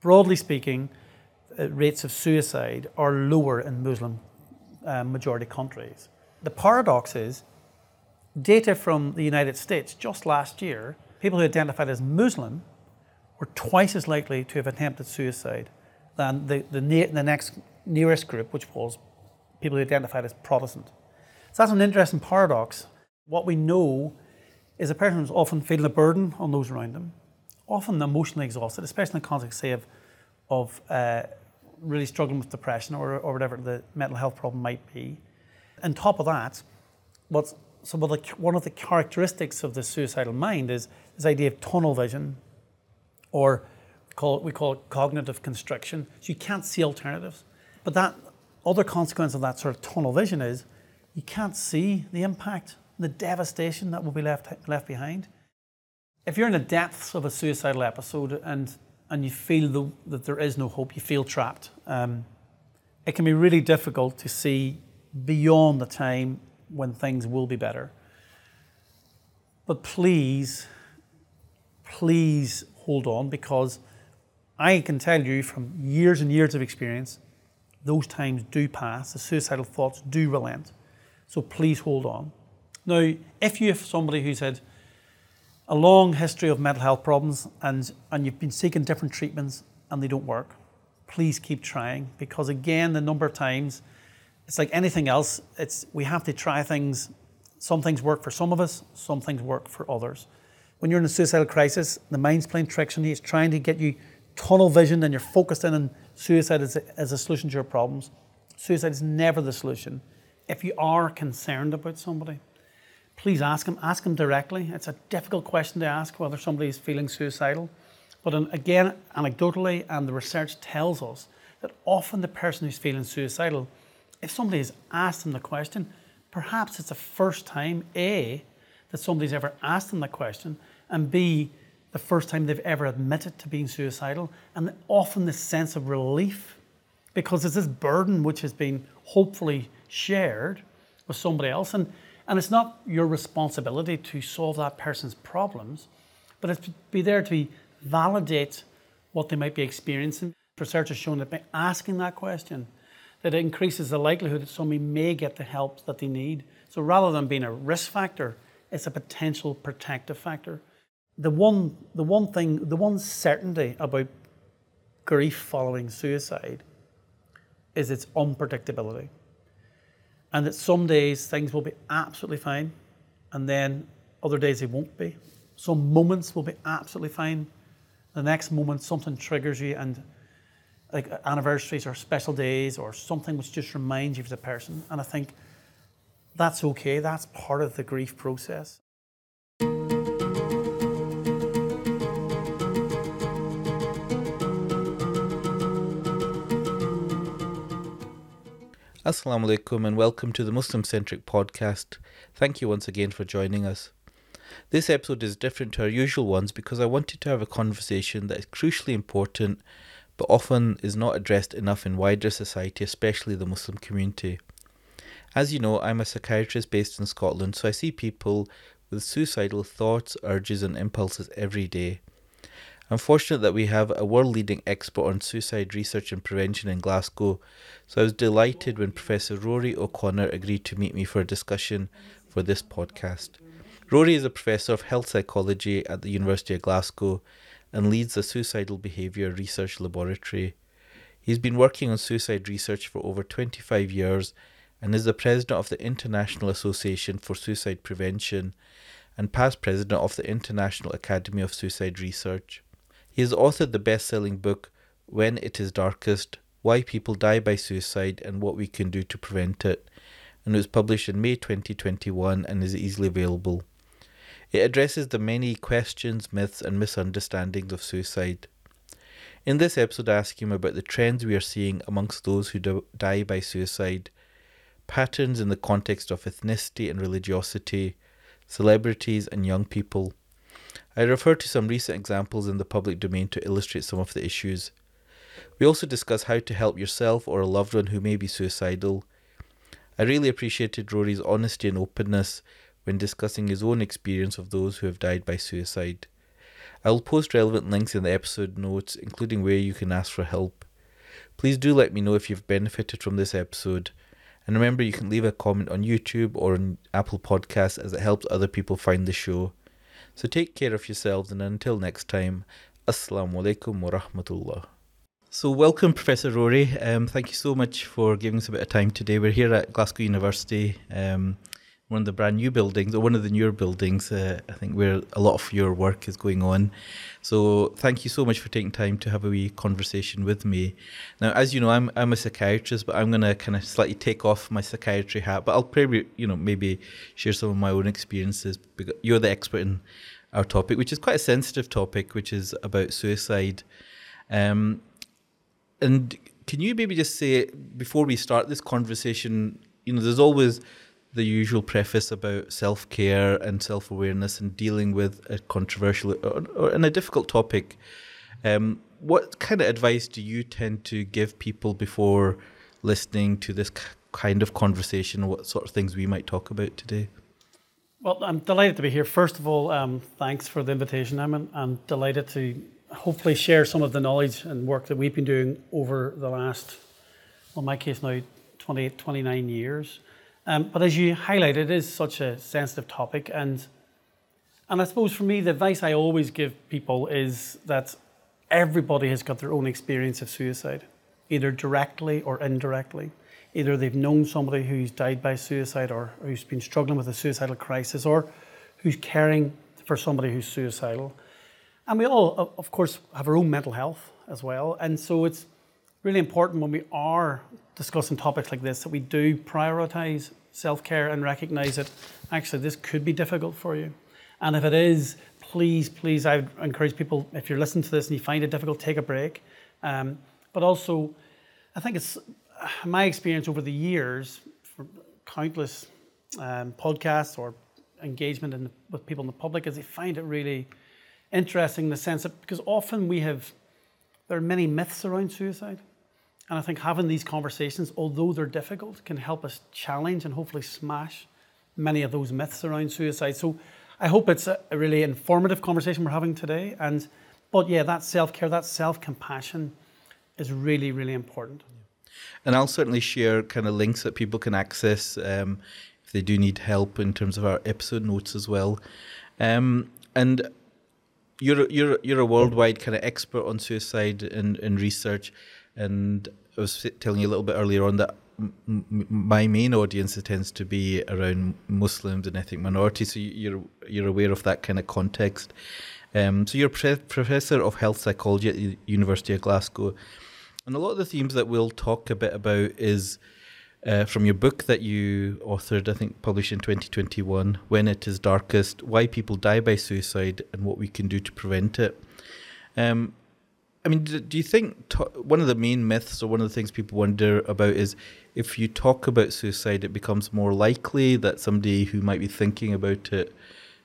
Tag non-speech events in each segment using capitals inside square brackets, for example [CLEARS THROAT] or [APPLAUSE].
Broadly speaking, uh, rates of suicide are lower in Muslim uh, majority countries. The paradox is data from the United States just last year, people who identified as Muslim were twice as likely to have attempted suicide than the, the, the next nearest group, which was people who identified as Protestant. So that's an interesting paradox. What we know is a person who's often feeling a burden on those around them, often emotionally exhausted, especially in the context, say, of, of uh, really struggling with depression or, or whatever the mental health problem might be. On top of that, what's so one of the characteristics of the suicidal mind is this idea of tunnel vision, or call it, we call it cognitive constriction. So you can't see alternatives. But that other consequence of that sort of tunnel vision is you can't see the impact, the devastation that will be left left behind. If you're in the depths of a suicidal episode and and you feel the, that there is no hope, you feel trapped. Um, it can be really difficult to see beyond the time when things will be better. But please, please hold on because I can tell you from years and years of experience, those times do pass, the suicidal thoughts do relent. So please hold on. Now, if you have somebody who had a long history of mental health problems and, and you've been seeking different treatments and they don't work, please keep trying because again, the number of times, it's like anything else, it's we have to try things. Some things work for some of us, some things work for others. When you're in a suicidal crisis, the mind's playing tricks on you, it's trying to get you tunnel vision and you're focused in on suicide as a, as a solution to your problems. Suicide is never the solution. If you are concerned about somebody, please ask them. Ask them directly. It's a difficult question to ask whether somebody is feeling suicidal. But again, anecdotally, and the research tells us that often the person who's feeling suicidal, if somebody has asked them the question, perhaps it's the first time, A, that somebody's ever asked them the question, and B, the first time they've ever admitted to being suicidal, and often this sense of relief because it's this burden which has been hopefully shared with somebody else. And and it's not your responsibility to solve that person's problems, but it's to be there to validate what they might be experiencing. Research has shown that by asking that question, that it increases the likelihood that somebody may get the help that they need. So rather than being a risk factor, it's a potential protective factor. The one, the one thing, the one certainty about grief following suicide is its unpredictability and that some days things will be absolutely fine, and then other days they won't be. Some moments will be absolutely fine. The next moment, something triggers you, and like anniversaries or special days or something which just reminds you of the person. And I think that's okay. That's part of the grief process. Assalamu alaikum and welcome to the Muslim centric podcast. Thank you once again for joining us. This episode is different to our usual ones because I wanted to have a conversation that is crucially important but often is not addressed enough in wider society, especially the Muslim community. As you know, I'm a psychiatrist based in Scotland, so I see people with suicidal thoughts, urges, and impulses every day. I'm fortunate that we have a world leading expert on suicide research and prevention in Glasgow, so I was delighted when Professor Rory O'Connor agreed to meet me for a discussion for this podcast. Rory is a professor of health psychology at the University of Glasgow and leads the Suicidal Behaviour Research Laboratory. He's been working on suicide research for over 25 years and is the president of the International Association for Suicide Prevention and past president of the International Academy of Suicide Research. He has authored the best selling book, When It Is Darkest Why People Die by Suicide and What We Can Do to Prevent It, and it was published in May 2021 and is easily available. It addresses the many questions, myths, and misunderstandings of suicide. In this episode, I ask him about the trends we are seeing amongst those who do- die by suicide, patterns in the context of ethnicity and religiosity, celebrities, and young people I refer to some recent examples in the public domain to illustrate some of the issues. We also discuss how to help yourself or a loved one who may be suicidal. I really appreciated Rory's honesty and openness when discussing his own experience of those who have died by suicide. I will post relevant links in the episode notes, including where you can ask for help. Please do let me know if you've benefited from this episode. And remember, you can leave a comment on YouTube or on Apple Podcasts as it helps other people find the show. So take care of yourselves, and until next time, Assalamu alaikum wa. So, welcome, Professor Rory. Um, thank you so much for giving us a bit of time today. We're here at Glasgow University, um, one of the brand new buildings, or one of the newer buildings, uh, I think, where a lot of your work is going on. So, thank you so much for taking time to have a wee conversation with me. Now, as you know, I'm I'm a psychiatrist, but I'm going to kind of slightly take off my psychiatry hat. But I'll probably, you know, maybe share some of my own experiences. Because you're the expert in our topic, which is quite a sensitive topic, which is about suicide. Um, and can you maybe just say before we start this conversation, you know, there's always the usual preface about self care and self awareness and dealing with a controversial or, or and a difficult topic. Um, what kind of advice do you tend to give people before listening to this kind of conversation? What sort of things we might talk about today? Well, I'm delighted to be here. First of all, um, thanks for the invitation. I'm, I'm delighted to hopefully share some of the knowledge and work that we've been doing over the last, well, in my case now, 28, 29 years. Um, but as you highlighted, it is such a sensitive topic. And, and I suppose for me, the advice I always give people is that everybody has got their own experience of suicide, either directly or indirectly. Either they've known somebody who's died by suicide or who's been struggling with a suicidal crisis or who's caring for somebody who's suicidal. And we all, of course, have our own mental health as well. And so it's really important when we are discussing topics like this that we do prioritize self care and recognize that actually this could be difficult for you. And if it is, please, please, I would encourage people, if you're listening to this and you find it difficult, take a break. Um, but also, I think it's my experience over the years, for countless um, podcasts or engagement in, with people in the public, is they find it really interesting in the sense that because often we have, there are many myths around suicide. And I think having these conversations, although they're difficult, can help us challenge and hopefully smash many of those myths around suicide. So I hope it's a, really informative conversation we're having today. And but yeah, that self care, that self compassion, is really really important. And I'll certainly share kind of links that people can access um, if they do need help in terms of our episode notes as well. Um, and you're you're you're a worldwide kind of expert on suicide and, and research, and I was telling you a little bit earlier on that my main audience tends to be around Muslims and ethnic minorities. So you're you're aware of that kind of context. Um, so you're pre- professor of health psychology at the University of Glasgow, and a lot of the themes that we'll talk a bit about is uh, from your book that you authored, I think published in 2021, When It Is Darkest Why People Die by Suicide and What We Can Do to Prevent It. Um, I mean, do, do you think one of the main myths or one of the things people wonder about is if you talk about suicide, it becomes more likely that somebody who might be thinking about it,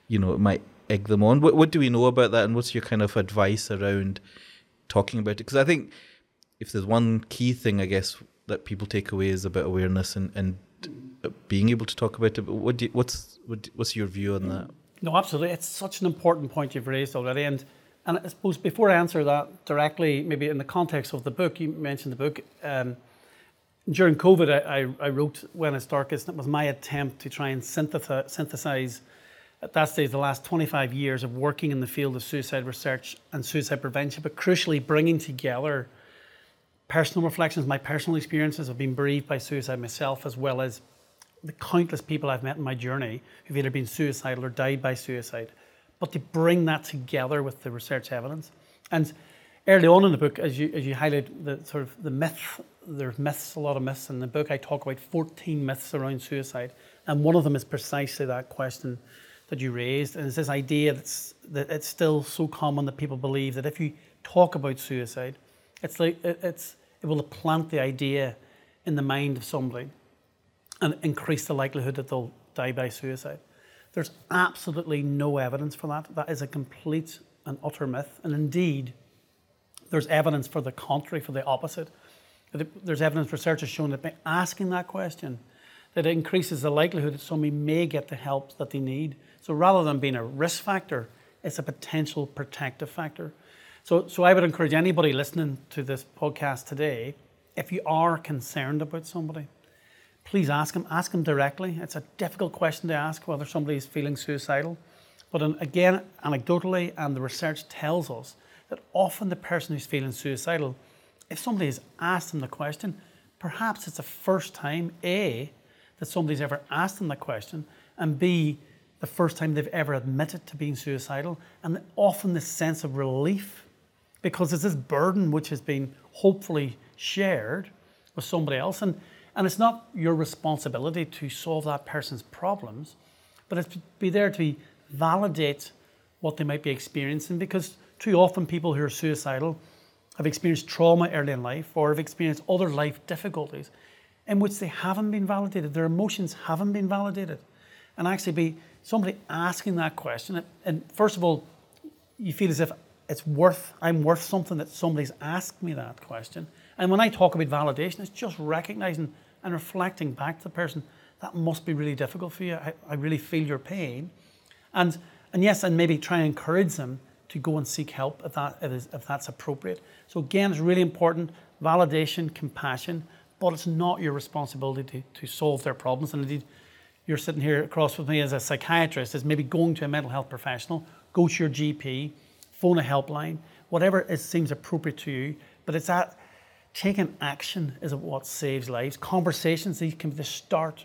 you know, it might egg them on? What, what do we know about that and what's your kind of advice around talking about it? Because I think if there's one key thing, I guess, that people take away is about awareness and, and uh, being able to talk about it. But what you, what's what, what's your view on that? No, absolutely. It's such an important point you've raised already, and and I suppose before I answer that directly, maybe in the context of the book, you mentioned the book. Um, during COVID, I, I, I, wrote When It's Darkest. And it was my attempt to try and synthesize, synthesize at that stage the last 25 years of working in the field of suicide research and suicide prevention, but crucially bringing together personal reflections, my personal experiences of being bereaved by suicide myself, as well as the countless people I've met in my journey who've either been suicidal or died by suicide. But to bring that together with the research evidence. And early on in the book, as you as you highlight the sort of the myth, there's myths, a lot of myths in the book. I talk about 14 myths around suicide, and one of them is precisely that question that you raised, and it's this idea that's, that it's still so common that people believe that if you talk about suicide, it's like it, it's it will plant the idea in the mind of somebody and increase the likelihood that they'll die by suicide. There's absolutely no evidence for that. That is a complete and utter myth. And indeed, there's evidence for the contrary, for the opposite. There's evidence research has shown that by asking that question, that it increases the likelihood that somebody may get the help that they need. So rather than being a risk factor, it's a potential protective factor. So, so I would encourage anybody listening to this podcast today, if you are concerned about somebody, please ask them. Ask them directly. It's a difficult question to ask whether somebody is feeling suicidal. But again, anecdotally, and the research tells us that often the person who's feeling suicidal, if somebody has asked them the question, perhaps it's the first time, A, that somebody's ever asked them the question, and B, the first time they've ever admitted to being suicidal, and often this sense of relief because it's this burden which has been hopefully shared with somebody else. And, and it's not your responsibility to solve that person's problems, but it's to be there to validate what they might be experiencing because too often people who are suicidal have experienced trauma early in life or have experienced other life difficulties in which they haven't been validated, their emotions haven't been validated. And actually be somebody asking that question, and first of all, you feel as if it's worth, I'm worth something that somebody's asked me that question. And when I talk about validation, it's just recognizing and reflecting back to the person, that must be really difficult for you. I, I really feel your pain. And, and yes, and maybe try and encourage them to go and seek help if, that, if that's appropriate. So again, it's really important, validation, compassion, but it's not your responsibility to, to solve their problems. And indeed, you're sitting here across with me as a psychiatrist, is maybe going to a mental health professional, go to your GP, phone a helpline, whatever it seems appropriate to you. But it's that taking action is what saves lives. Conversations, these can be the start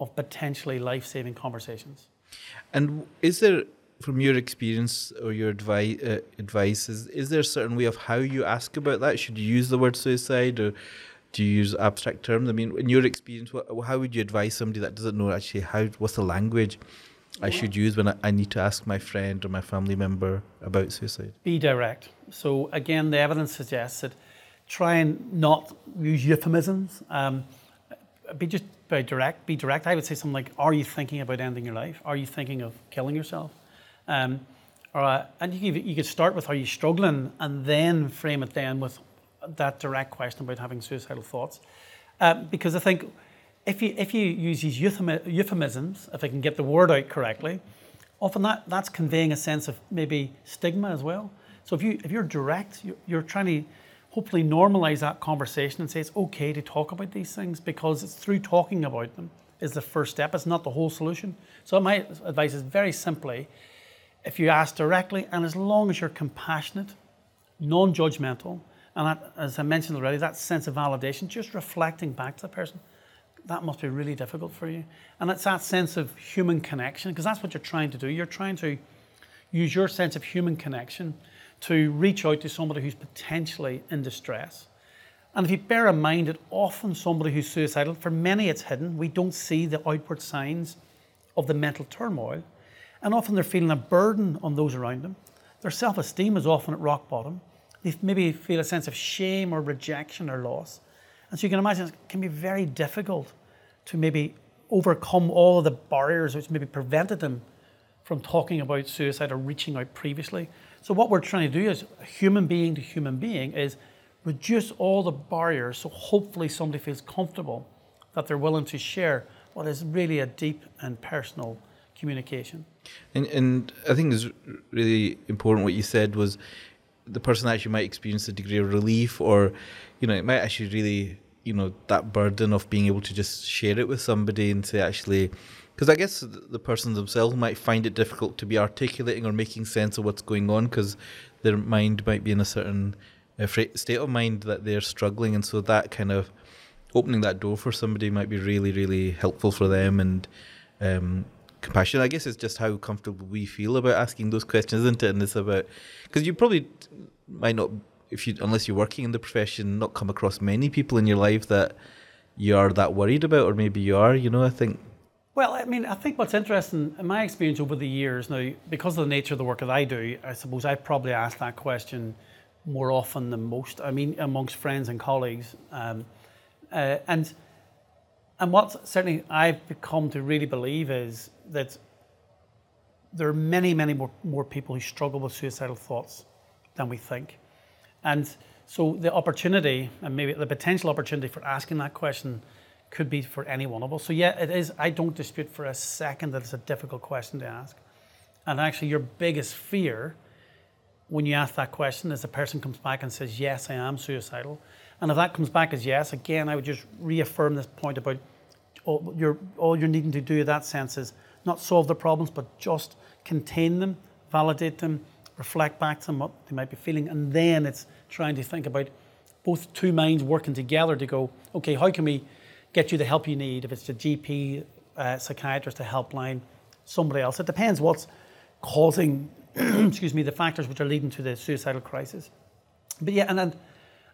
of potentially life saving conversations. And is there, from your experience or your advice, uh, advice is, is there a certain way of how you ask about that? Should you use the word suicide or do you use abstract terms? I mean, in your experience, what, how would you advise somebody that doesn't know actually how what's the language I should use when I need to ask my friend or my family member about suicide? Be direct. So again, the evidence suggests that try and not use euphemisms. Um, be just very direct. Be direct. I would say something like, "Are you thinking about ending your life? Are you thinking of killing yourself?" Um, or, uh, and you could, you could start with, "Are you struggling?" and then frame it then with that direct question about having suicidal thoughts. Um, because I think if you if you use these euphemisms, if I can get the word out correctly, often that, that's conveying a sense of maybe stigma as well. So if you if you're direct, you're, you're trying to hopefully normalize that conversation and say it's okay to talk about these things because it's through talking about them is the first step. It's not the whole solution. So my advice is very simply, if you ask directly and as long as you're compassionate, non-judgmental, and that, as I mentioned already, that sense of validation, just reflecting back to the person, that must be really difficult for you. And it's that sense of human connection, because that's what you're trying to do. You're trying to use your sense of human connection to reach out to somebody who's potentially in distress. And if you bear in mind that often somebody who's suicidal, for many it's hidden, we don't see the outward signs of the mental turmoil. And often they're feeling a burden on those around them. Their self esteem is often at rock bottom. They maybe feel a sense of shame or rejection or loss. And so you can imagine it can be very difficult to maybe overcome all of the barriers which maybe prevented them from talking about suicide or reaching out previously. So what we're trying to do is human being to human being is reduce all the barriers so hopefully somebody feels comfortable that they're willing to share what is really a deep and personal communication. And, and I think it's really important what you said was the person actually might experience a degree of relief or you know it might actually really you know that burden of being able to just share it with somebody and say actually because i guess the person themselves might find it difficult to be articulating or making sense of what's going on because their mind might be in a certain uh, state of mind that they're struggling and so that kind of opening that door for somebody might be really really helpful for them and um, compassion. I guess it's just how comfortable we feel about asking those questions, isn't it? And it's about because you probably might not, if you unless you're working in the profession, not come across many people in your life that you are that worried about, or maybe you are. You know, I think. Well, I mean, I think what's interesting in my experience over the years now, because of the nature of the work that I do, I suppose I probably ask that question more often than most. I mean, amongst friends and colleagues, um, uh, and and what certainly I've come to really believe is that there are many, many more, more people who struggle with suicidal thoughts than we think. And so the opportunity and maybe the potential opportunity for asking that question could be for any one of us. So yeah, it is. I don't dispute for a second that it's a difficult question to ask. And actually, your biggest fear when you ask that question is the person comes back and says, Yes, I am suicidal. And if that comes back as yes, again, I would just reaffirm this point about all you're, all you're needing to do in that sense is not solve the problems, but just contain them, validate them, reflect back to them what they might be feeling, and then it's trying to think about both two minds working together to go, okay, how can we get you the help you need? If it's a GP, uh, psychiatrist, a helpline, somebody else. It depends what's causing, [CLEARS THROAT] excuse me, the factors which are leading to the suicidal crisis. But yeah, and then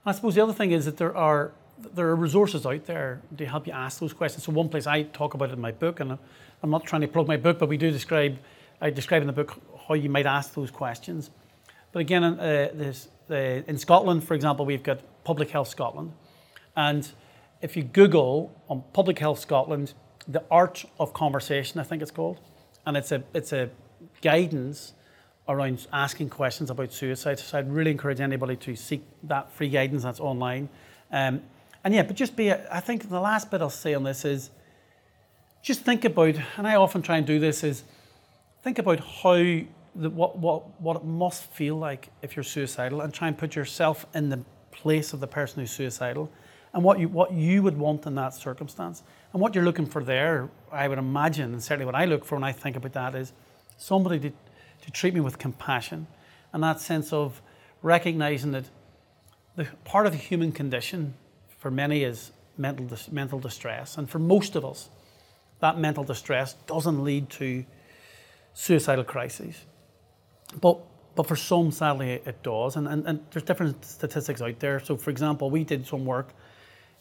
I suppose the other thing is that there are there are resources out there to help you ask those questions. So one place I talk about it in my book, and I'm not trying to plug my book, but we do describe I describe in the book how you might ask those questions. But again, uh, uh, in Scotland, for example, we've got Public Health Scotland, and if you Google on Public Health Scotland, the art of conversation, I think it's called, and it's a it's a guidance around asking questions about suicide. So I'd really encourage anybody to seek that free guidance that's online. Um, and yeah, but just be, I think the last bit I'll say on this is just think about, and I often try and do this, is think about how, the, what, what, what it must feel like if you're suicidal and try and put yourself in the place of the person who's suicidal and what you, what you would want in that circumstance. And what you're looking for there, I would imagine, and certainly what I look for when I think about that is somebody to to treat me with compassion and that sense of recognizing that the part of the human condition for many is mental, mental distress. And for most of us, that mental distress doesn't lead to suicidal crises. But, but for some, sadly, it does. And, and, and there's different statistics out there. So, for example, we did some work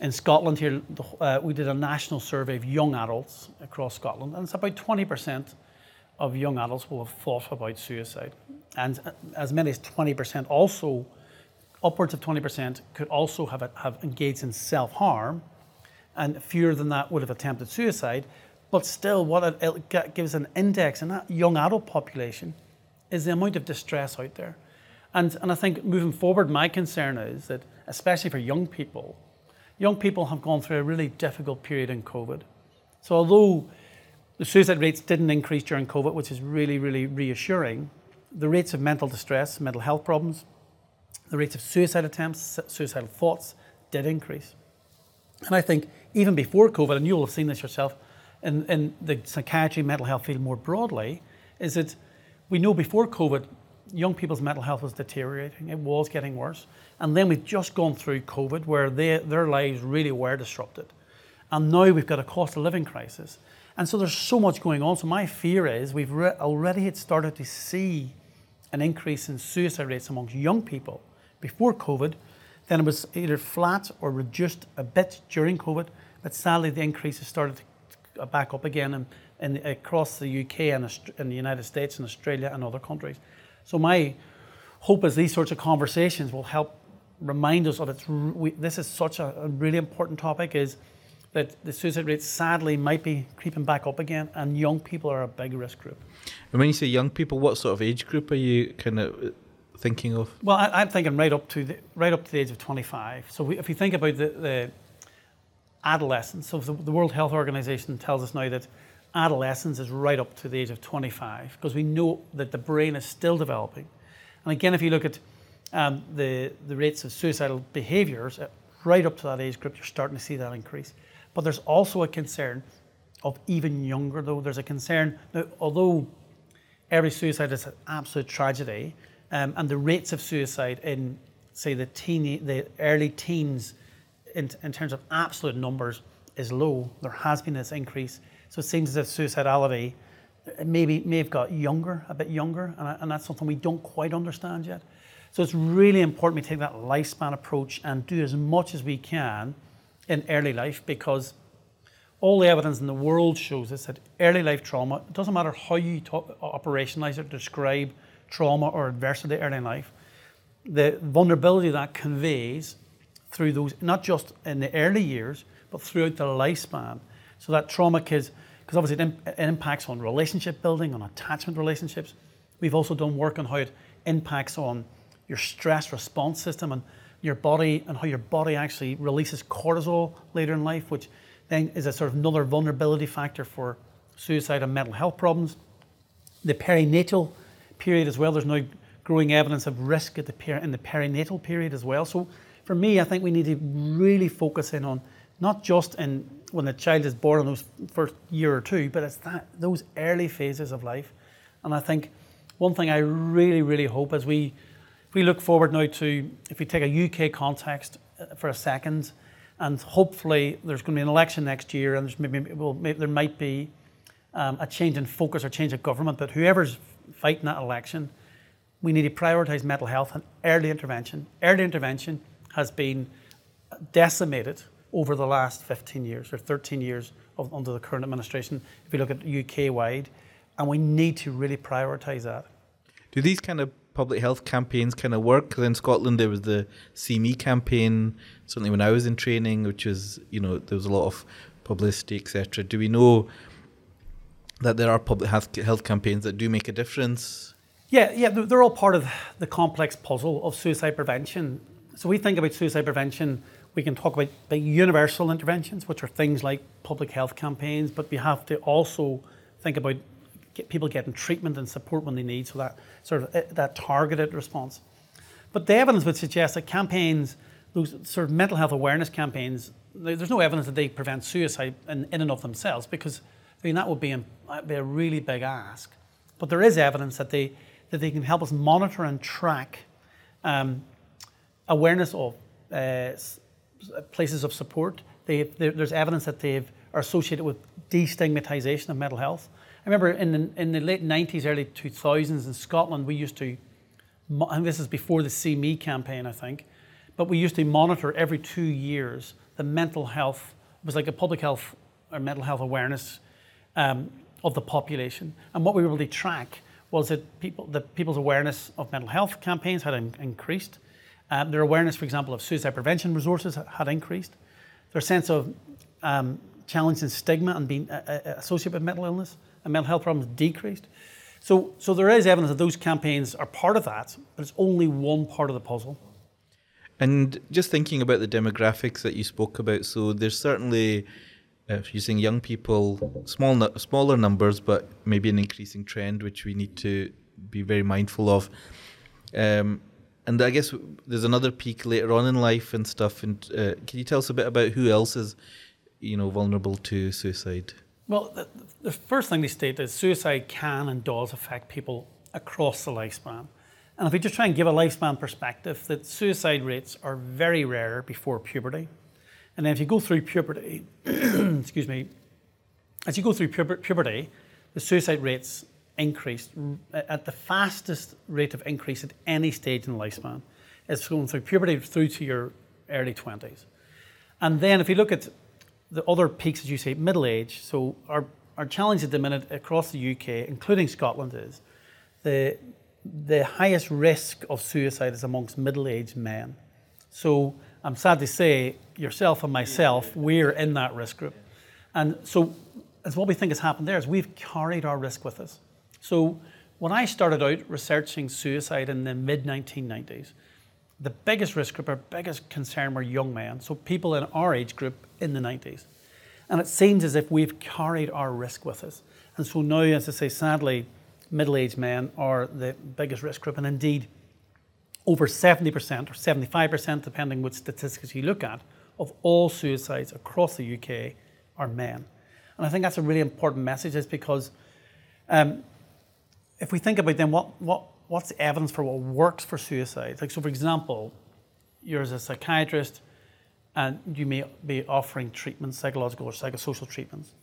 in Scotland here. Uh, we did a national survey of young adults across Scotland, and it's about 20% of young adults will have thought about suicide. And as many as 20% also, upwards of 20%, could also have, have engaged in self harm, and fewer than that would have attempted suicide. But still, what it, it gives an index in that young adult population is the amount of distress out there. And, and I think moving forward, my concern is that, especially for young people, young people have gone through a really difficult period in COVID. So, although the suicide rates didn't increase during COVID, which is really, really reassuring. The rates of mental distress, mental health problems, the rates of suicide attempts, suicidal thoughts did increase. And I think even before COVID, and you'll have seen this yourself in, in the psychiatry, mental health field more broadly, is that we know before COVID, young people's mental health was deteriorating. It was getting worse. And then we've just gone through COVID where they, their lives really were disrupted. And now we've got a cost of living crisis. And so there's so much going on. So my fear is we've re- already had started to see an increase in suicide rates amongst young people before COVID. Then it was either flat or reduced a bit during COVID, but sadly the increase has started to back up again in, in, across the UK and in the United States and Australia and other countries. So my hope is these sorts of conversations will help remind us that it's, we, this is such a, a really important topic. Is that the suicide rate sadly might be creeping back up again, and young people are a big risk group. And when you say young people, what sort of age group are you kind of thinking of? Well, I, am thinking right up to the right up to the age of 25. So we, if you think about the, the adolescence, so the, the World Health Organization tells us now that adolescence is right up to the age of 25 because we know that the brain is still developing. And again, if you look at um, the, the rates of suicidal behaviours, uh, right up to that age group, you're starting to see that increase. But there's also a concern of even younger, though. There's a concern, now, although every suicide is an absolute tragedy, um, and the rates of suicide in, say, the, teen, the early teens, in, in terms of absolute numbers, is low. There has been this increase. So it seems as if suicidality maybe may have got younger, a bit younger, and, and that's something we don't quite understand yet. So it's really important we take that lifespan approach and do as much as we can in early life because all the evidence in the world shows us that early life trauma, it doesn't matter how you talk, operationalize it, describe trauma or adversity early in life, the vulnerability that conveys through those, not just in the early years, but throughout the lifespan. So that trauma kids, because obviously it, it impacts on relationship building, on attachment relationships. We've also done work on how it impacts on your stress response system and your body and how your body actually releases cortisol later in life, which then is a sort of another vulnerability factor for suicide and mental health problems. The perinatal period as well, there's now growing evidence of risk the per- in the perinatal period as well. So for me, I think we need to really focus in on not just in when the child is born in those first year or two, but it's that those early phases of life. And I think one thing I really, really hope as we if we look forward now to if we take a UK context uh, for a second, and hopefully there's going to be an election next year, and there's maybe, well, maybe there might be um, a change in focus or change of government, but whoever's fighting that election, we need to prioritise mental health and early intervention. Early intervention has been decimated over the last 15 years or 13 years of, under the current administration, if you look at UK wide, and we need to really prioritise that. Do these kind of public health campaigns kind of work? Because in Scotland there was the See Me campaign, certainly when I was in training, which was, you know, there was a lot of publicity, etc. Do we know that there are public health, health campaigns that do make a difference? Yeah, yeah, they're all part of the complex puzzle of suicide prevention. So we think about suicide prevention we can talk about universal interventions, which are things like public health campaigns, but we have to also think about get people getting treatment and support when they need, so that sort of eh, that targeted response. But the evidence would suggest that campaigns, those sort of mental health awareness campaigns, there's no evidence that they prevent suicide in, in and of themselves, because I mean that would be a, be a really big ask. But there is evidence that they that they can help us monitor and track um, awareness of uh, places of support. They, there's evidence that they are associated with destigmatization of mental health. I remember in the, in the late 90s, early 2000s in Scotland, we used to, and this is before the See Me campaign, I think, but we used to monitor every two years the mental health, it was like a public health or mental health awareness um, of the population. And what we were able to track was that people, that people's awareness of mental health campaigns had in, increased. Um, their awareness, for example, of suicide prevention resources had increased. Their sense of um, challenge and stigma and being uh, uh, associated with mental illness and mental health problems decreased. So, so there is evidence that those campaigns are part of that, but it's only one part of the puzzle. And just thinking about the demographics that you spoke about, so there's certainly, uh, if you're saying young people, small, smaller numbers, but maybe an increasing trend, which we need to be very mindful of. Um, and I guess there's another peak later on in life and stuff. And uh, can you tell us a bit about who else is, you know, vulnerable to suicide? Well, the, the first thing they state is suicide can and does affect people across the lifespan. And if we just try and give a lifespan perspective, that suicide rates are very rare before puberty. And then if you go through puberty, [COUGHS] excuse me, as you go through puberty, the suicide rates increased at the fastest rate of increase at any stage in lifespan. It's going through puberty through to your early 20s. And then if you look at the other peaks, as you say, middle age, so our, our challenge at the minute across the UK, including Scotland, is the, the highest risk of suicide is amongst middle aged men. So I'm sad to say, yourself and myself, we're in that risk group. And so, as what we think has happened there is we've carried our risk with us. So when I started out researching suicide in the mid 1990s, the biggest risk group, our biggest concern were young men, so people in our age group in the 90s. And it seems as if we've carried our risk with us. And so now, as I say, sadly, middle aged men are the biggest risk group. And indeed, over 70% or 75%, depending which statistics you look at, of all suicides across the UK are men. And I think that's a really important message, is because um, if we think about then what, what, what's the evidence for what works for suicide? Like, so for example, you're as a psychiatrist and you may be offering treatments, psychological or psychosocial treatments.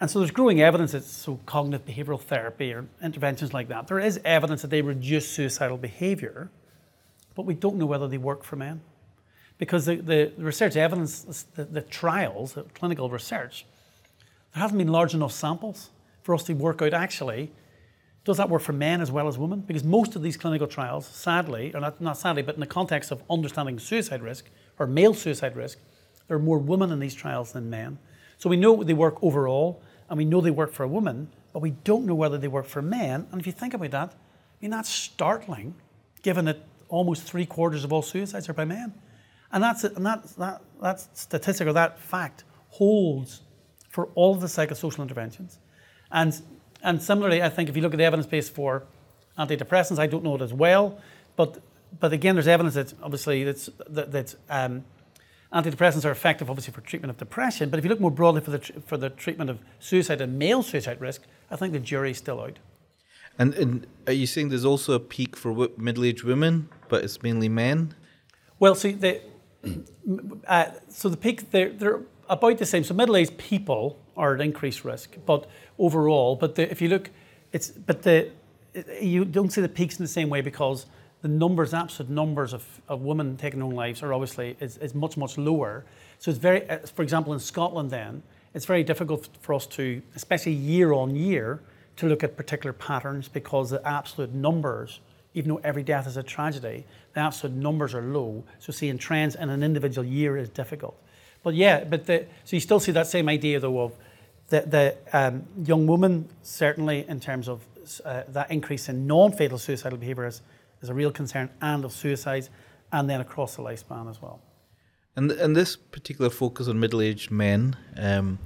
And so there's growing evidence that so cognitive behavioral therapy or interventions like that, there is evidence that they reduce suicidal behavior, but we don't know whether they work for men. Because the, the, research evidence, the, the trials, the clinical research, there haven't been large enough samples for us to work out actually does that work for men as well as women? Because most of these clinical trials, sadly, or not, not sadly, but in the context of understanding suicide risk or male suicide risk, there are more women in these trials than men. So we know they work overall, and we know they work for a woman, but we don't know whether they work for men. And if you think about that, I mean, that's startling, given that almost three quarters of all suicides are by men. And, that's, and that, that, that statistic or that fact holds for all of the psychosocial interventions. And And similarly, I think if you look at the evidence base for antidepressants, I don't know it as well, but but again, there's evidence that obviously that's that, that um, antidepressants are effective, obviously, for treatment of depression. But if you look more broadly for the for the treatment of suicide and male suicide risk, I think the jury's still out. And, and are you saying there's also a peak for w- middle-aged women, but it's mainly men? Well, see, the, [CLEARS THROAT] uh, so the peak they're, they're about the same. So middle-aged people are at increased risk, but overall, but the, if you look, it's but the you don't see the peaks in the same way because the numbers, absolute numbers of, of women taking their own lives are obviously is, is much much lower. So it's very, uh, for example, in Scotland, then it's very difficult for us to, especially year on year, to look at particular patterns because the absolute numbers, even though every death is a tragedy, the absolute numbers are low. So seeing trends in an individual year is difficult. But yeah, but the, so you still see that same idea though of the, the um, young woman certainly in terms of uh, that increase in non-fatal suicidal behaviour is, is a real concern and of suicides and then across the lifespan as well. And and this particular focus on middle-aged men, um,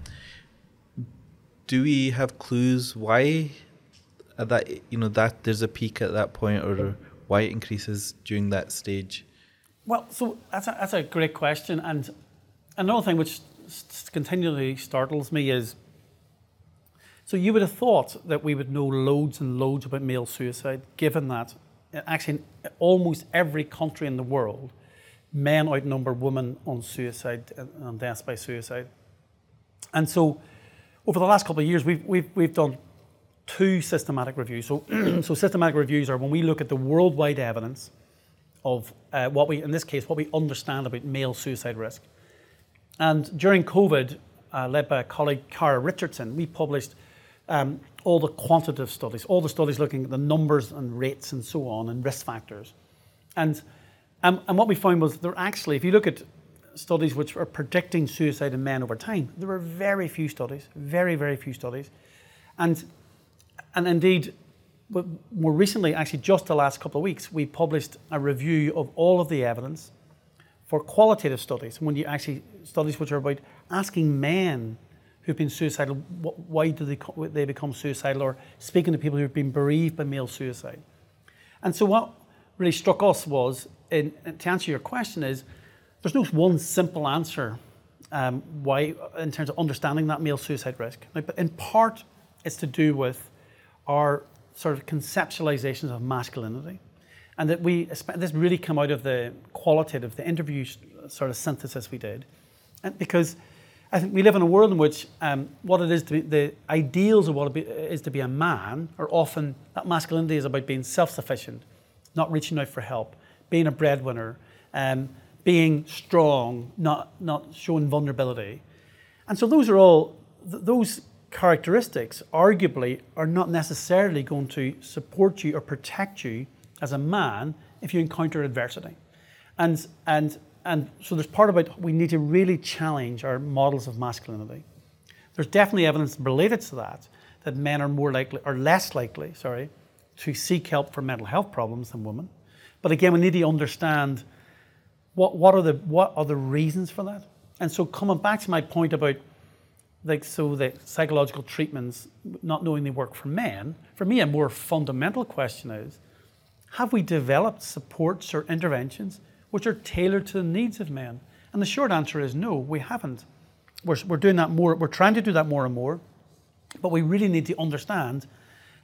do we have clues why that you know that there's a peak at that point, or why it increases during that stage? Well, so that's a, that's a great question, and another thing which continually startles me is. So you would have thought that we would know loads and loads about male suicide, given that actually in almost every country in the world, men outnumber women on suicide and deaths by suicide. And so, over the last couple of years, we've, we've, we've done two systematic reviews. So, [CLEARS THROAT] so systematic reviews are when we look at the worldwide evidence of uh, what we, in this case, what we understand about male suicide risk. And during COVID, uh, led by a colleague, Cara Richardson, we published um, all the quantitative studies, all the studies looking at the numbers and rates and so on and risk factors. And um, and what we found was there actually, if you look at studies which are predicting suicide in men over time, there are very few studies, very, very few studies. And, and indeed, more recently, actually just the last couple of weeks, we published a review of all of the evidence for qualitative studies, when you actually, studies which are about asking men who've been suicidal, why do they, they become suicidal, or speaking to people who've been bereaved by male suicide. And so what really struck us was in, to answer your question is there's no one simple answer um, why in terms of understanding that male suicide risk. But in part, it's to do with our sort of conceptualizations of masculinity, and that we this really came out of the qualitative, the interview sort of synthesis we did, and because. I think we live in a world in which um, what it is to be, the ideals of what it is to be a man are often that masculinity is about being self-sufficient, not reaching out for help, being a breadwinner, um, being strong, not, not showing vulnerability. And so those are all, th- those characteristics arguably are not necessarily going to support you or protect you as a man if you encounter adversity. And, and, and so there's part about we need to really challenge our models of masculinity. There's definitely evidence related to that, that men are more likely, or less likely, sorry, to seek help for mental health problems than women. But again, we need to understand what, what, are the, what are the reasons for that. And so coming back to my point about like so the psychological treatments not knowing they work for men, for me a more fundamental question is have we developed supports or interventions which are tailored to the needs of men? And the short answer is no, we haven't. We're, we're doing that more, we're trying to do that more and more, but we really need to understand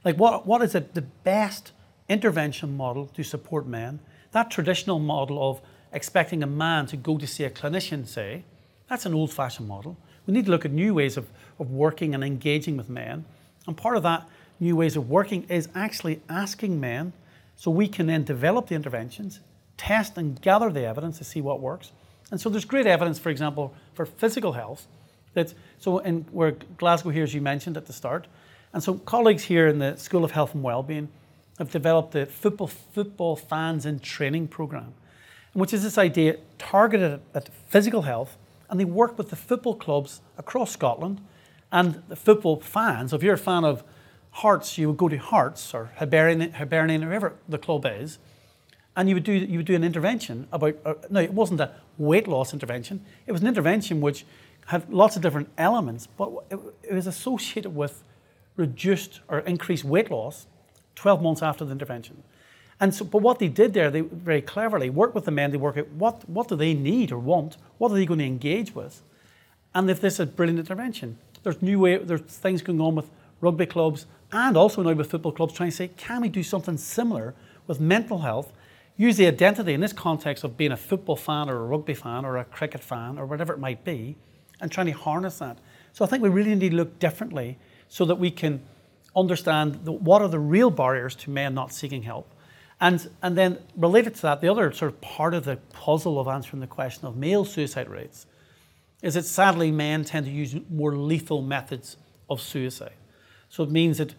like what, what is it, the best intervention model to support men, that traditional model of expecting a man to go to see a clinician, say, that's an old fashioned model. We need to look at new ways of, of working and engaging with men. And part of that new ways of working is actually asking men so we can then develop the interventions, test and gather the evidence to see what works. And so there's great evidence, for example, for physical health. That's, so in where Glasgow here, as you mentioned at the start, and so colleagues here in the School of Health and Wellbeing have developed the football, football fans in training program, which is this idea targeted at physical health. And they work with the football clubs across Scotland and the football fans. So if you're a fan of Hearts, you would go to Hearts or Hibernian, Hibernian wherever the club is, and you would do you would do an intervention about. Uh, no, it wasn't a weight loss intervention. It was an intervention which had lots of different elements, but it, it was associated with reduced or increased weight loss 12 months after the intervention. And so, but what they did there, they very cleverly worked with the men they work out what, what do they need or want, what are they going to engage with, and if this is a brilliant intervention. There's new way, there's things going on with rugby clubs and also now with football clubs trying to say, can we do something similar with mental health? Use the identity in this context of being a football fan or a rugby fan or a cricket fan or whatever it might be, and trying to harness that. So I think we really need to look differently so that we can understand the, what are the real barriers to men not seeking help. And, and then related to that, the other sort of part of the puzzle of answering the question of male suicide rates is that sadly men tend to use more lethal methods of suicide. So it means that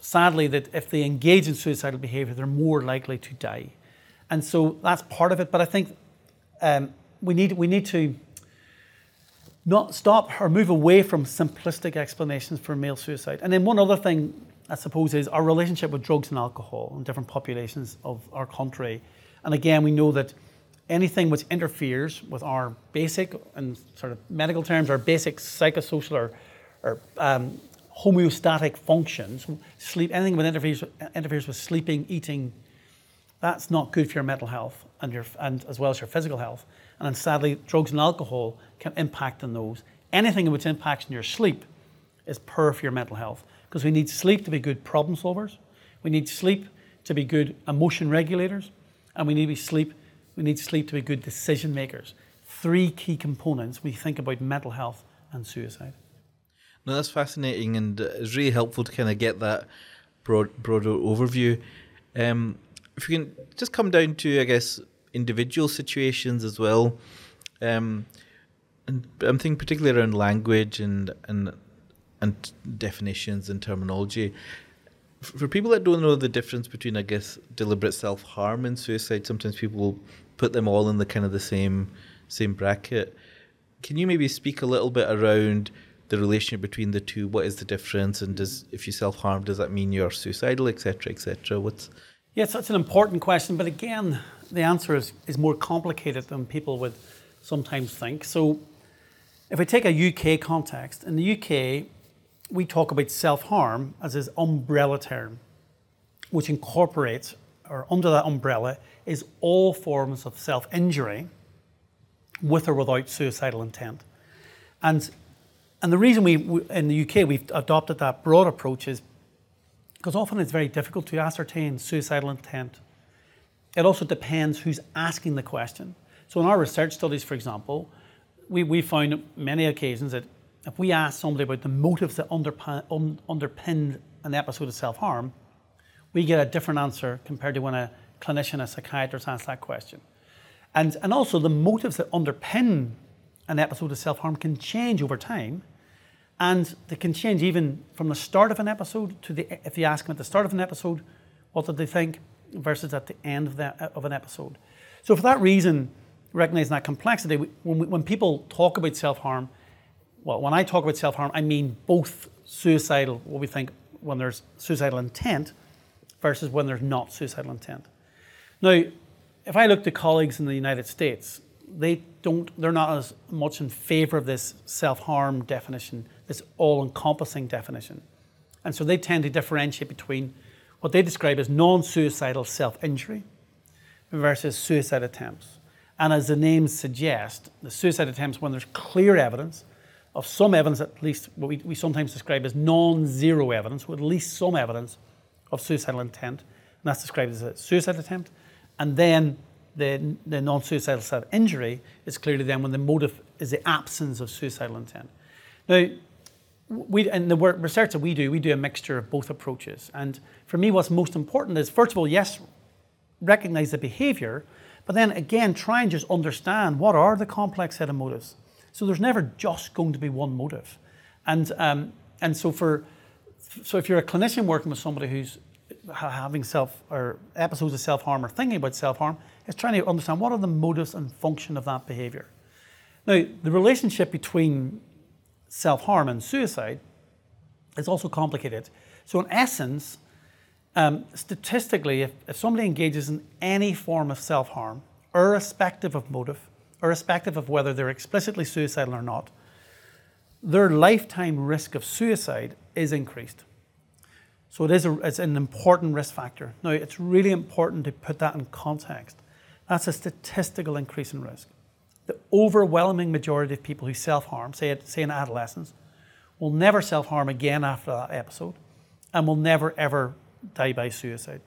sadly that if they engage in suicidal behavior, they're more likely to die. And so that's part of it. But I think um, we, need, we need to not stop or move away from simplistic explanations for male suicide. And then one other thing, I suppose, is our relationship with drugs and alcohol in different populations of our country. And again, we know that anything which interferes with our basic, and sort of medical terms, our basic psychosocial or, or um, homeostatic functions, sleep, anything that interferes, interferes with sleeping, eating, that's not good for your mental health and, your, and as well as your physical health. And sadly, drugs and alcohol can impact on those. Anything which impacts on your sleep is poor for your mental health because we need sleep to be good problem solvers. We need sleep to be good emotion regulators, and we need sleep. We need sleep to be good decision makers. Three key components we think about mental health and suicide. No, that's fascinating, and it's really helpful to kind of get that broad, broader overview. Um, if you can just come down to, I guess, individual situations as well. Um, and I'm thinking particularly around language and and and definitions and terminology. For people that don't know the difference between, I guess, deliberate self harm and suicide, sometimes people put them all in the kind of the same same bracket. Can you maybe speak a little bit around the relationship between the two? What is the difference? And does if you self harm, does that mean you're suicidal, etc., etc.? What's Yes, that's an important question, but again, the answer is, is more complicated than people would sometimes think. So, if we take a UK context, in the UK, we talk about self harm as this umbrella term, which incorporates, or under that umbrella, is all forms of self injury with or without suicidal intent. And, and the reason we, in the UK, we've adopted that broad approach is because often it's very difficult to ascertain suicidal intent. It also depends who's asking the question. So, in our research studies, for example, we, we found many occasions that if we ask somebody about the motives that underpin, un, underpinned an episode of self harm, we get a different answer compared to when a clinician, a psychiatrist asks that question. And, and also, the motives that underpin an episode of self harm can change over time and they can change even from the start of an episode to the, if you ask them at the start of an episode, what did they think, versus at the end of, that, of an episode. So for that reason, recognizing that complexity, when, we, when people talk about self-harm, well, when I talk about self-harm, I mean both suicidal, what we think when there's suicidal intent, versus when there's not suicidal intent. Now, if I look to colleagues in the United States, they don't, they're not as much in favor of this self-harm definition this all encompassing definition. And so they tend to differentiate between what they describe as non suicidal self injury versus suicide attempts. And as the names suggest, the suicide attempts, when there's clear evidence of some evidence, at least what we, we sometimes describe as non zero evidence, with at least some evidence of suicidal intent, and that's described as a suicide attempt. And then the, the non suicidal self injury is clearly then when the motive is the absence of suicidal intent. Now, we and the work research that we do, we do a mixture of both approaches. And for me, what's most important is first of all, yes, recognize the behavior, but then again, try and just understand what are the complex set of motives. So there's never just going to be one motive, and um, and so for so if you're a clinician working with somebody who's having self or episodes of self harm or thinking about self harm, is trying to understand what are the motives and function of that behavior. Now, the relationship between self harm and suicide is also complicated. So, in essence, um, statistically, if, if somebody engages in any form of self harm, irrespective of motive, irrespective of whether they're explicitly suicidal or not, their lifetime risk of suicide is increased. So it is a, it's an important risk factor. Now, it's really important to put that in context. That's a statistical increase in risk. The overwhelming majority of people who self harm, say, say in adolescence, will never self harm again after that episode and will never ever die by suicide.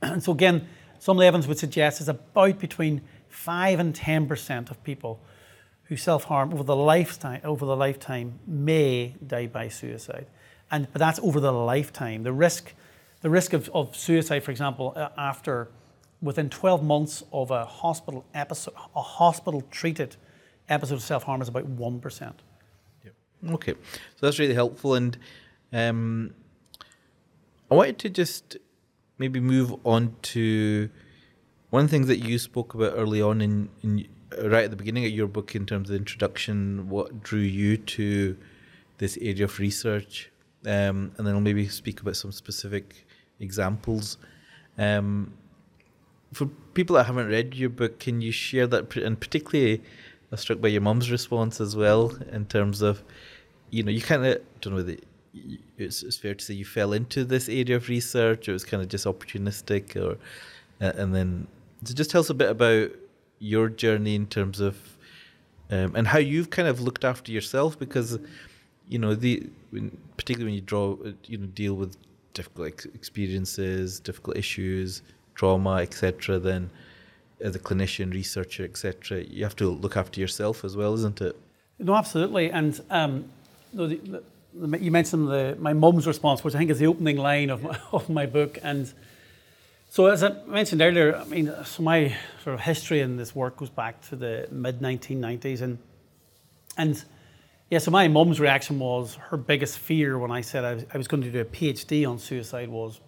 And [CLEARS THROAT] so, again, some evidence would suggest is about between 5 and 10% of people who self harm over the lifetime over the lifetime may die by suicide, and but that's over the lifetime. The risk, the risk of, of suicide, for example, after within 12 months of a hospital episode, a hospital treated episode of self harm is about one percent. Okay, so that's really helpful, and um, I wanted to just maybe move on to one of the things that you spoke about early on in, in right at the beginning of your book in terms of the introduction, what drew you to this area of research, um, and then I'll maybe speak about some specific examples. Um, for people that haven't read your book, can you share that? And particularly, I was struck by your mum's response as well in terms of, you know, you kind of don't know whether it's, it's fair to say you fell into this area of research, or it was kind of just opportunistic, or uh, and then so just tell us a bit about your journey in terms of um, and how you've kind of looked after yourself because you know the particularly when you draw you know deal with difficult experiences difficult issues trauma etc then as a clinician researcher etc you have to look after yourself as well isn't it? No absolutely. And um, the, the, the, you mentioned the, my mum's response which i think is the opening line of my, [LAUGHS] of my book. And so as I mentioned earlier, I mean, so my sort of history in this work goes back to the mid 1990s, and and yeah, so my mum's reaction was her biggest fear when I said I was, I was going to do a PhD on suicide was,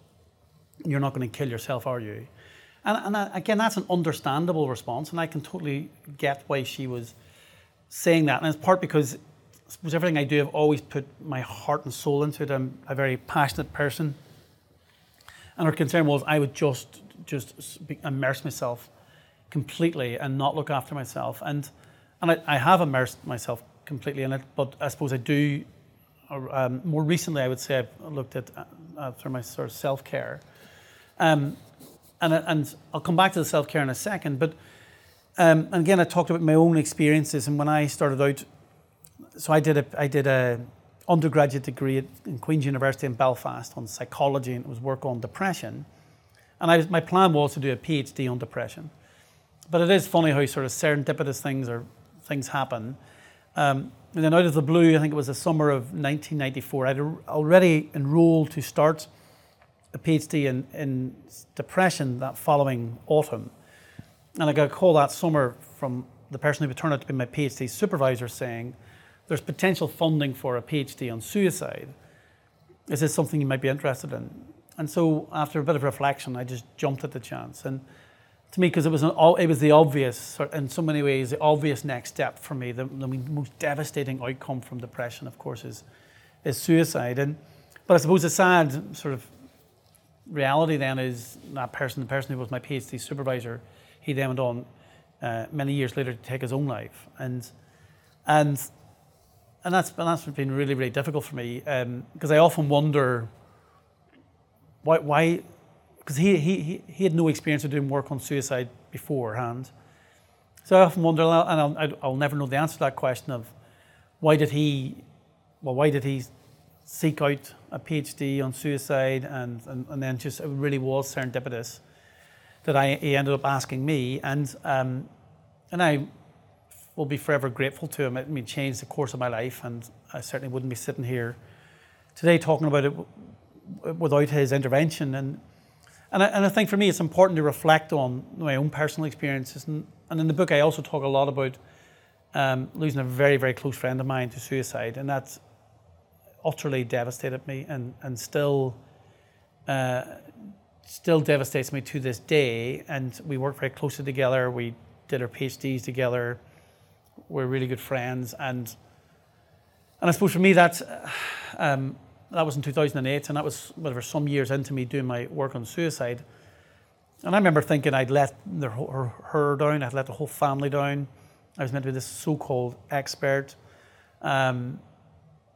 "You're not going to kill yourself, are you?" And, and again, that's an understandable response, and I can totally get why she was saying that, and it's part because I suppose everything I do, I've always put my heart and soul into it. I'm a very passionate person and her concern was I would just just immerse myself completely and not look after myself. And and I, I have immersed myself completely in it, but I suppose I do. Um, more recently, I would say I've looked at uh, through my sort of self care, um, and and I'll come back to the self care in a second. But um, and again, I talked about my own experiences, and when I started out, so I did a I did a undergraduate degree at in Queen's University in Belfast on psychology, and it was work on depression. And I, my plan was to do a PhD on depression. But it is funny how sort of serendipitous things or things happen. Um, and then out of the blue, I think it was the summer of 1994, I'd already enrolled to start a PhD in, in depression that following autumn. And I got a call that summer from the person who would turn out to be my PhD supervisor saying, there's potential funding for a PhD on suicide. Is this something you might be interested in? And so, after a bit of reflection, I just jumped at the chance. And to me, because it was it was the obvious, in so many ways, the obvious next step for me. The, the most devastating outcome from depression, of course, is is suicide. And but I suppose the sad sort of reality then is that person, the person who was my PhD supervisor, he then went on uh, many years later to take his own life. And and and that's and that's been really really difficult for me because um, I often wonder why why because he, he he had no experience of doing work on suicide beforehand. So I often wonder, and I'll, I'll never know the answer to that question of why did he, well, why did he seek out a PhD on suicide, and, and, and then just it really was serendipitous that I he ended up asking me, and um, and I will be forever grateful to him. It I mean, changed the course of my life, and I certainly wouldn't be sitting here today talking about it without his intervention. And and I, and I think for me, it's important to reflect on my own personal experiences. And, and in the book, I also talk a lot about um, losing a very, very close friend of mine to suicide, and that's utterly devastated me, and and still. Uh, still devastates me to this day. And we worked very closely together. We did our PhDs together we're really good friends, and and I suppose for me that um, that was in 2008, and that was whatever some years into me doing my work on suicide. And I remember thinking I'd let the, her, her down, I'd let the whole family down. I was meant to be this so-called expert, um,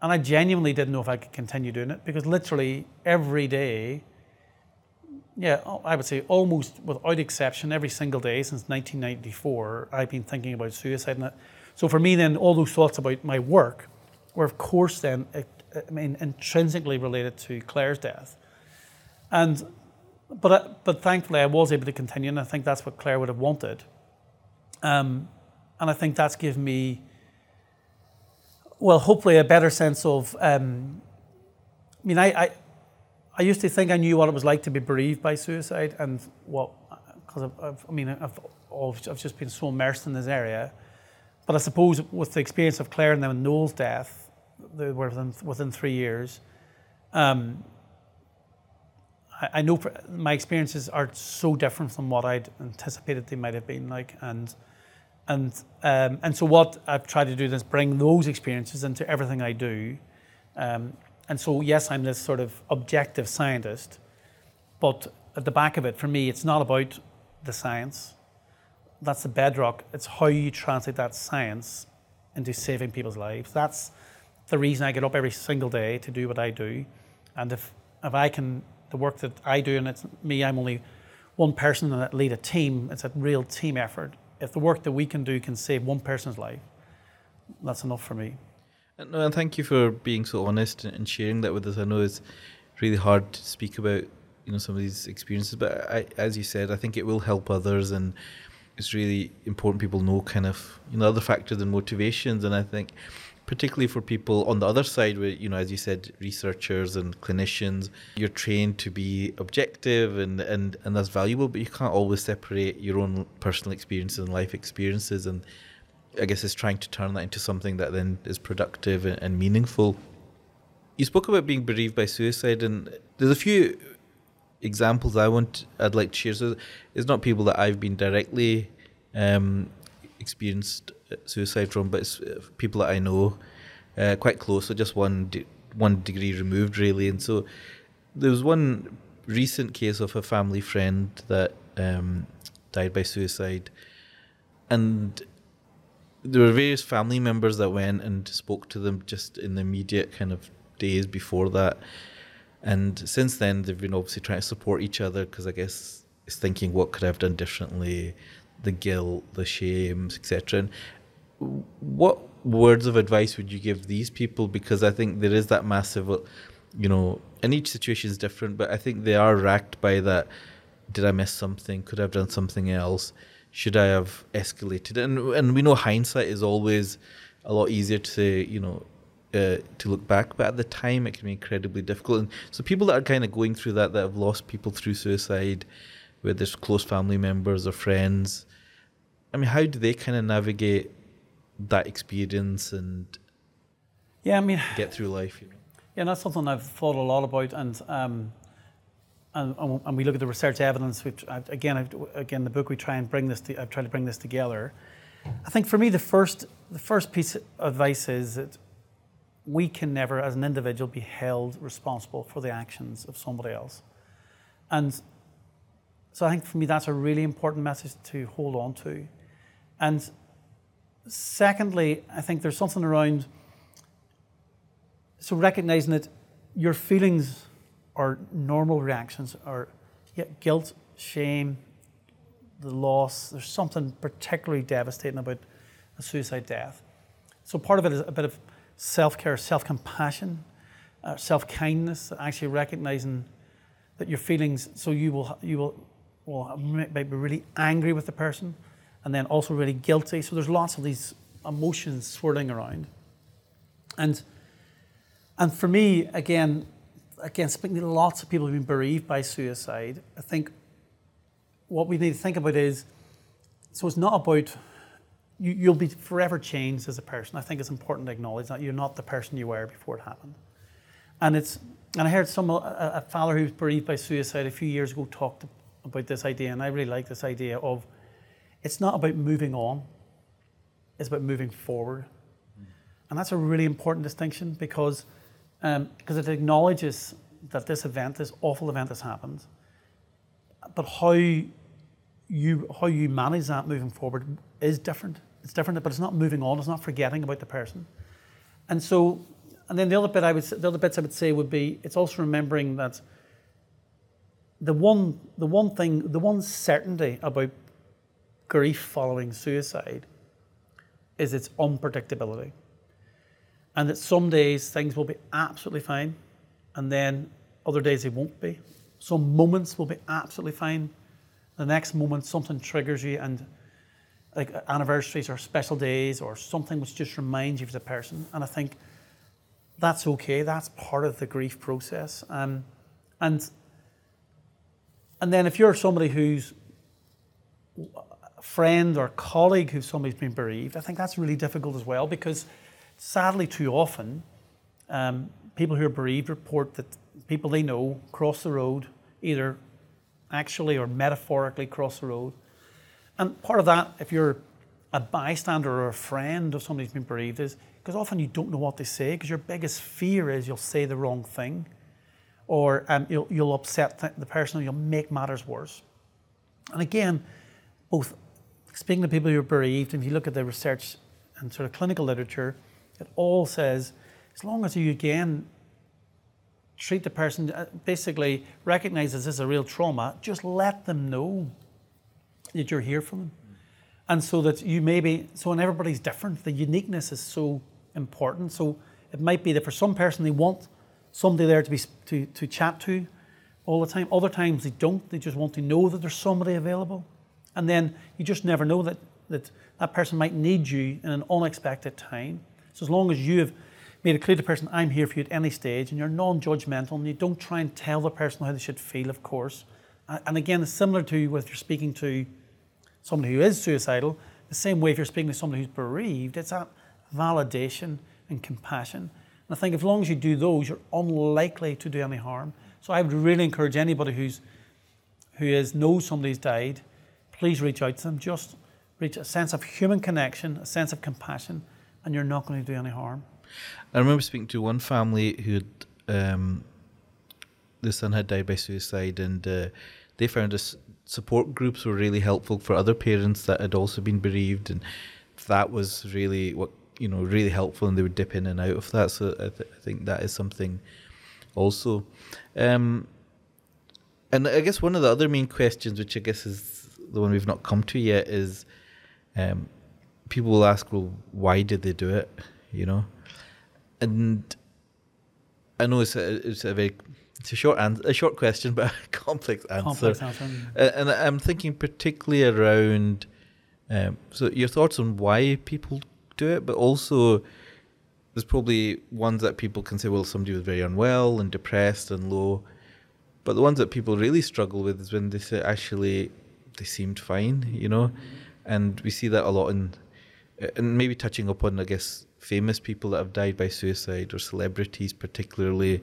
and I genuinely didn't know if I could continue doing it because literally every day, yeah, I would say almost without exception, every single day since 1994, I've been thinking about suicide. And so for me, then all those thoughts about my work were, of course, then I mean, intrinsically related to Claire's death. And but but thankfully, I was able to continue, and I think that's what Claire would have wanted. Um, and I think that's given me well, hopefully a better sense of. Um, I mean, I, I, I used to think I knew what it was like to be bereaved by suicide, and what because I've, I mean, I've, I've just been so immersed in this area. But I suppose with the experience of Claire and then Noel's death, they were within, within three years. Um, I, I know my experiences are so different from what I'd anticipated they might have been like, and and um, and so what I've tried to do is bring those experiences into everything I do. Um, and so yes, I'm this sort of objective scientist, but at the back of it, for me, it's not about the science. That's the bedrock. It's how you translate that science into saving people's lives. That's the reason I get up every single day to do what I do. And if if I can, the work that I do, and it's me, I'm only one person and that lead a team. It's a real team effort if the work that we can do can save one person's life, that's enough for me. Uh, no, and thank you for being so honest and sharing that with us. I know it's really hard to speak about, you know, some of these experiences, but I, as you said, I think it will help others, and it's really important people know kind of you know other factors and motivations. And I think particularly for people on the other side where you know as you said researchers and clinicians you're trained to be objective and and and that's valuable but you can't always separate your own personal experiences and life experiences. And i guess it's trying to turn that into something that then is productive and, and meaningful. You spoke about being bereaved by suicide and there's a few examples i want i'd like to share. So it's not people that i've been directly um, experienced suicide from, but it's uh, people that I know uh, quite close, so just one de- one degree removed, really. And so there was one recent case of a family friend that um, died by suicide, and there were various family members that went and spoke to them just in the immediate kind of days before that. And since then, they've been obviously trying to support each other because I guess it's thinking, what could I have done differently? The guilt, the shame, etc. And what words of advice would you give these people? Because I think there is that massive, you know, and each situation is different, but I think they are racked by that. Did I miss something? Could I have done something else? Should I have escalated? And and we know hindsight is always a lot easier to say, you know, uh, to look back, but at the time it can be incredibly difficult. And so people that are kind of going through that, that have lost people through suicide, whether it's close family members or friends, I mean, how do they kind of navigate that experience and yeah, I mean, get through life. You know? Yeah, that's something I've thought a lot about, and um, and, and we look at the research evidence. Which again, I've, again, the book we try and bring this. To, I've tried to bring this together. I think for me, the first the first piece of advice is that we can never, as an individual, be held responsible for the actions of somebody else, and so I think for me that's a really important message to hold on to, and Secondly, I think there's something around so recognizing that your feelings are normal reactions are yeah, guilt, shame, the loss. There's something particularly devastating about a suicide death. So part of it is a bit of self-care, self-compassion, uh, self-kindness, actually recognizing that your feelings. So you will you will will be really angry with the person and then also really guilty. So there's lots of these emotions swirling around. And and for me, again, again, speaking to lots of people who've been bereaved by suicide, I think what we need to think about is so it's not about you, you'll be forever changed as a person. I think it's important to acknowledge that you're not the person you were before it happened. And it's and I heard some a, a father who was bereaved by suicide a few years ago talked about this idea, and I really like this idea of it's not about moving on, it's about moving forward. And that's a really important distinction because um, it acknowledges that this event, this awful event has happened, but how you how you manage that moving forward is different. It's different, but it's not moving on. It's not forgetting about the person. And so, and then the other bit I would, the other bits I would say would be, it's also remembering that the one, the one thing, the one certainty about grief following suicide is its unpredictability. And that some days things will be absolutely fine, and then other days they won't be. Some moments will be absolutely fine. The next moment something triggers you and like anniversaries or special days or something which just reminds you of the person. And I think that's okay. That's part of the grief process. Um, and and then if you're somebody who's friend or colleague who somebody's been bereaved, I think that's really difficult as well because sadly too often um, people who are bereaved report that people they know cross the road, either actually or metaphorically cross the road. And part of that, if you're a bystander or a friend of somebody who's been bereaved, is because often you don't know what to say because your biggest fear is you'll say the wrong thing or um, you'll, you'll upset the person or you'll make matters worse. And again, both speaking to people who are bereaved, and if you look at the research and sort of clinical literature, it all says as long as you again treat the person, uh, basically recognize this is a real trauma, just let them know that you're here for them. And so that you maybe, so when everybody's different, the uniqueness is so important. So it might be that for some person they want somebody there to be to, to chat to all the time. Other times they don't. They just want to know that there's somebody available. And then you just never know that that, that person might need you in an unexpected time. So as long as you have made it clear to the person, I'm here for you at any stage, and you're non-judgmental, and you don't try and tell the person how they should feel, of course. And again, it's similar to if you're speaking to somebody who is suicidal, the same way if you're speaking to somebody who's bereaved, it's that validation and compassion. And I think as long as you do those, you're unlikely to do any harm. So I would really encourage anybody who's who is knows somebody's died, please reach out to them. Just reach a sense of human connection, a sense of compassion, and you're not going to do any harm. I remember speaking to one family who um, the son had died by suicide, and uh, they found us support groups were really helpful for other parents that had also been bereaved, and that was really what you know really helpful, and they would dip in and out of that. So I, th- I think that is something also. Um, and I guess one of the other main questions, which I guess is the one we've not come to yet, is um, people will ask, well, why did they do it? You know, and I know it's a, it's a very it's a short answer, a short question, [LAUGHS] but a complex answer. Complex answer. And I'm thinking particularly around um, so your thoughts on why people do it, but also there's probably ones that people can say, well, somebody was very unwell and depressed and low. But the ones that people really struggle with is when they say, actually, they seemed fine, you know? And we see that a lot in, and maybe touching upon, I guess, famous people that have died by suicide or celebrities, particularly.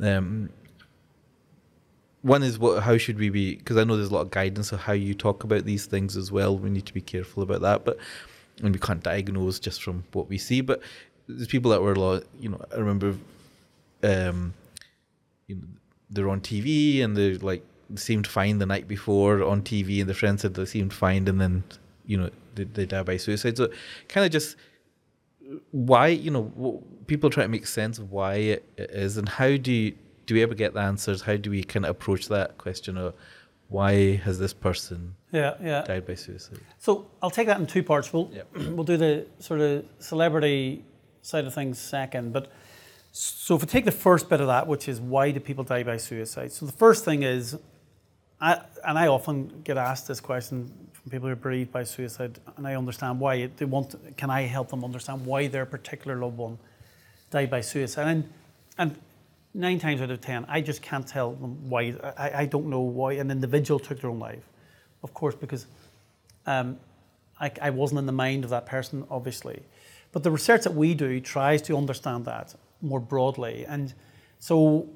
Um, one is what how should we be because i know there's a lot of guidance of how you talk about these things as well we need to be careful about that but and we can't diagnose just from what we see. But there's people that were a lot, you know, I remember, um, you know, they're on TV and they're like seemed fine the night before on TV, and the friend said they seemed fine, and then you know they, they die by suicide. So kind of just why you know people try to make sense of why it is, and how do you, do we ever get the answers? How do we kind of approach that question of why has this person yeah, yeah. died by suicide? So I'll take that in two parts. We'll Yep. [CLEARS THROAT] we'll do the sort of celebrity side of things second. But so if we take the first bit of that, which is why do people die by suicide? So the first thing is, I, and I often get asked this question from people who are bereaved by suicide, and I understand why they want. Can I help them understand why their particular loved one died by suicide? And and nine times out of ten, I just can't tell them why. I, I don't know why an individual took their own life, of course, because um, I, I wasn't in the mind of that person, obviously. But the research that we do tries to understand that more broadly. And so,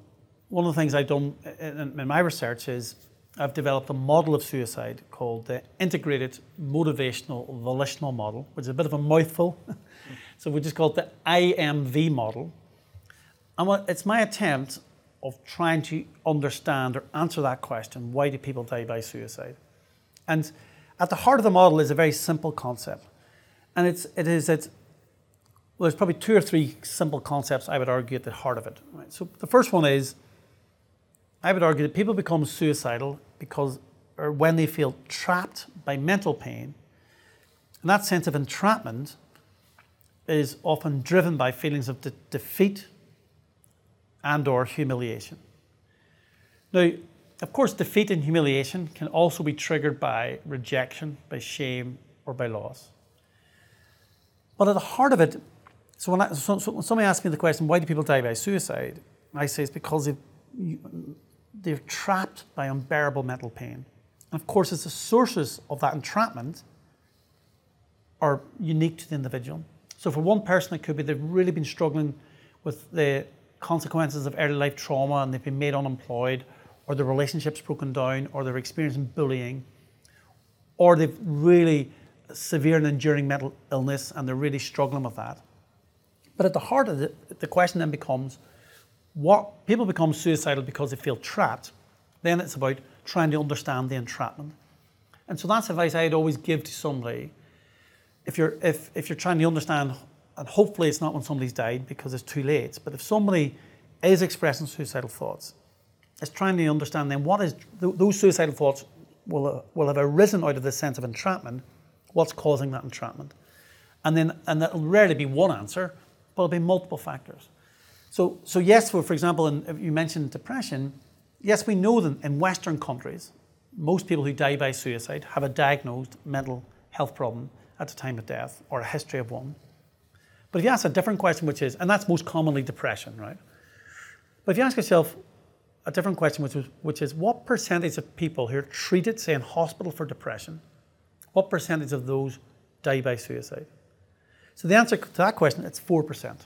one of the things I've done in, in my research is I've developed a model of suicide called the Integrated Motivational Volitional Model, which is a bit of a mouthful. [LAUGHS] so, we just call it the IMV model. And it's my attempt of trying to understand or answer that question why do people die by suicide? And at the heart of the model is a very simple concept. And it's, it is that Well, there's probably two or three simple concepts I would argue at the heart of it. Right? So the first one is I would argue that people become suicidal because or when they feel trapped by mental pain. And that sense of entrapment is often driven by feelings of de- defeat and or humiliation. Now, of course, defeat and humiliation can also be triggered by rejection, by shame, or by loss. But at the heart of it, so when, I, so, so when somebody asks me the question, why do people die by suicide? I say it's because they've, they're trapped by unbearable mental pain. And of course, it's the sources of that entrapment are unique to the individual. So for one person, it could be they've really been struggling with the consequences of early life trauma and they've been made unemployed, or their relationships broken down, or they're experiencing bullying, or they've really severe and enduring mental illness and they're really struggling with that. But at the heart of it, the question then becomes what people become suicidal because they feel trapped, then it's about trying to understand the entrapment. And so that's advice I'd always give to somebody. If you're if, if you're trying to understand, and hopefully it's not when somebody's died because it's too late, but if somebody is expressing suicidal thoughts, it's trying to understand then what is those suicidal thoughts will, will have arisen out of this sense of entrapment what's causing that entrapment. And then, and that'll rarely be one answer, but it'll be multiple factors. So, so yes, for, for example, in, you mentioned depression. Yes, we know that in Western countries, most people who die by suicide have a diagnosed mental health problem at the time of death or a history of one. But if you ask a different question, which is, and that's most commonly depression, right? But if you ask yourself a different question, which is, which is what percentage of people who are treated, say, in hospital for depression, what percentage of those die by suicide? So the answer to that question, it's 4%.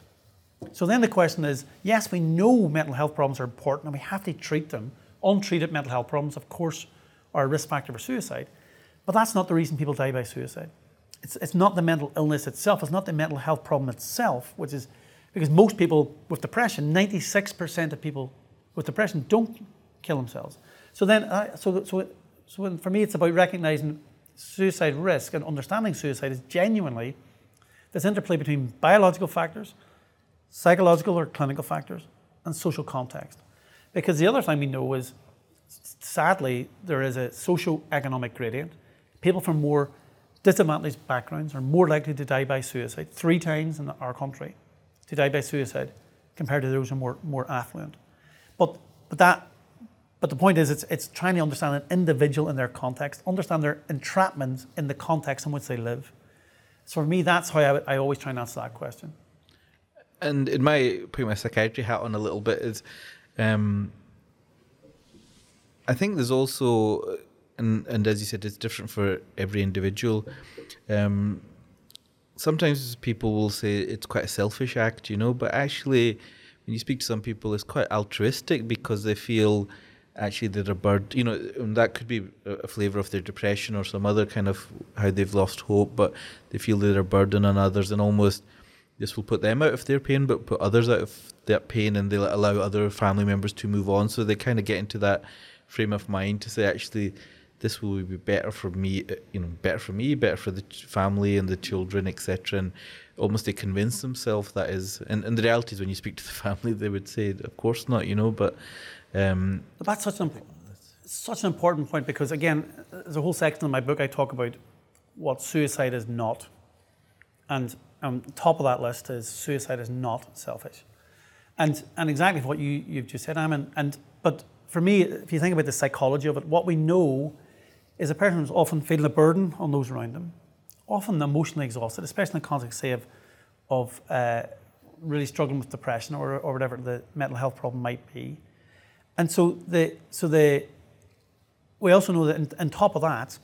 So then the question is, yes, we know mental health problems are important and we have to treat them. Untreated mental health problems, of course, are a risk factor for suicide. But that's not the reason people die by suicide. It's, it's not the mental illness itself, it's not the mental health problem itself, which is because most people with depression, 96% of people with depression don't kill themselves. So then, uh, so, so, so for me, it's about recognizing suicide risk and understanding suicide is genuinely this interplay between biological factors, psychological or clinical factors, and social context. Because the other thing we know is, sadly, there is a socio-economic gradient. People from more disadvantaged backgrounds are more likely to die by suicide, three times in our country, to die by suicide compared to those who are more, more affluent. But, but that but the point is, it's, it's trying to understand an individual in their context, understand their entrapment in the context in which they live. So for me, that's how I, I always try and answer that question. And in my putting my psychiatry hat on a little bit is, um, I think there's also, and and as you said, it's different for every individual. Um, sometimes people will say it's quite a selfish act, you know, but actually, when you speak to some people, it's quite altruistic because they feel actually they're a bird. You know, and that could be a flavour of their depression or some other kind of how they've lost hope, but they feel they're a burden on others, and almost this will put them out of their pain, but put others out of that pain, and they'll allow other family members to move on. So they kind of get into that frame of mind to say, actually, this will be better for me, you know, better for me, better for the family and the children, etc. And almost they convince themselves that is, and, and the reality is when you speak to the [LAUGHS] family, they would say, of course not, you know, but um, That's such an, such an important point because, again, there's a whole section in my book I talk about what suicide is not. And on top of that list is suicide is not selfish. And, and exactly what you, you've just said, Amin. And, but for me, if you think about the psychology of it, what we know is a person is often feeling a burden on those around them, often emotionally exhausted, especially in the context, say, of, of uh, really struggling with depression or, or whatever the mental health problem might be. And so the so the we also know that on top of that,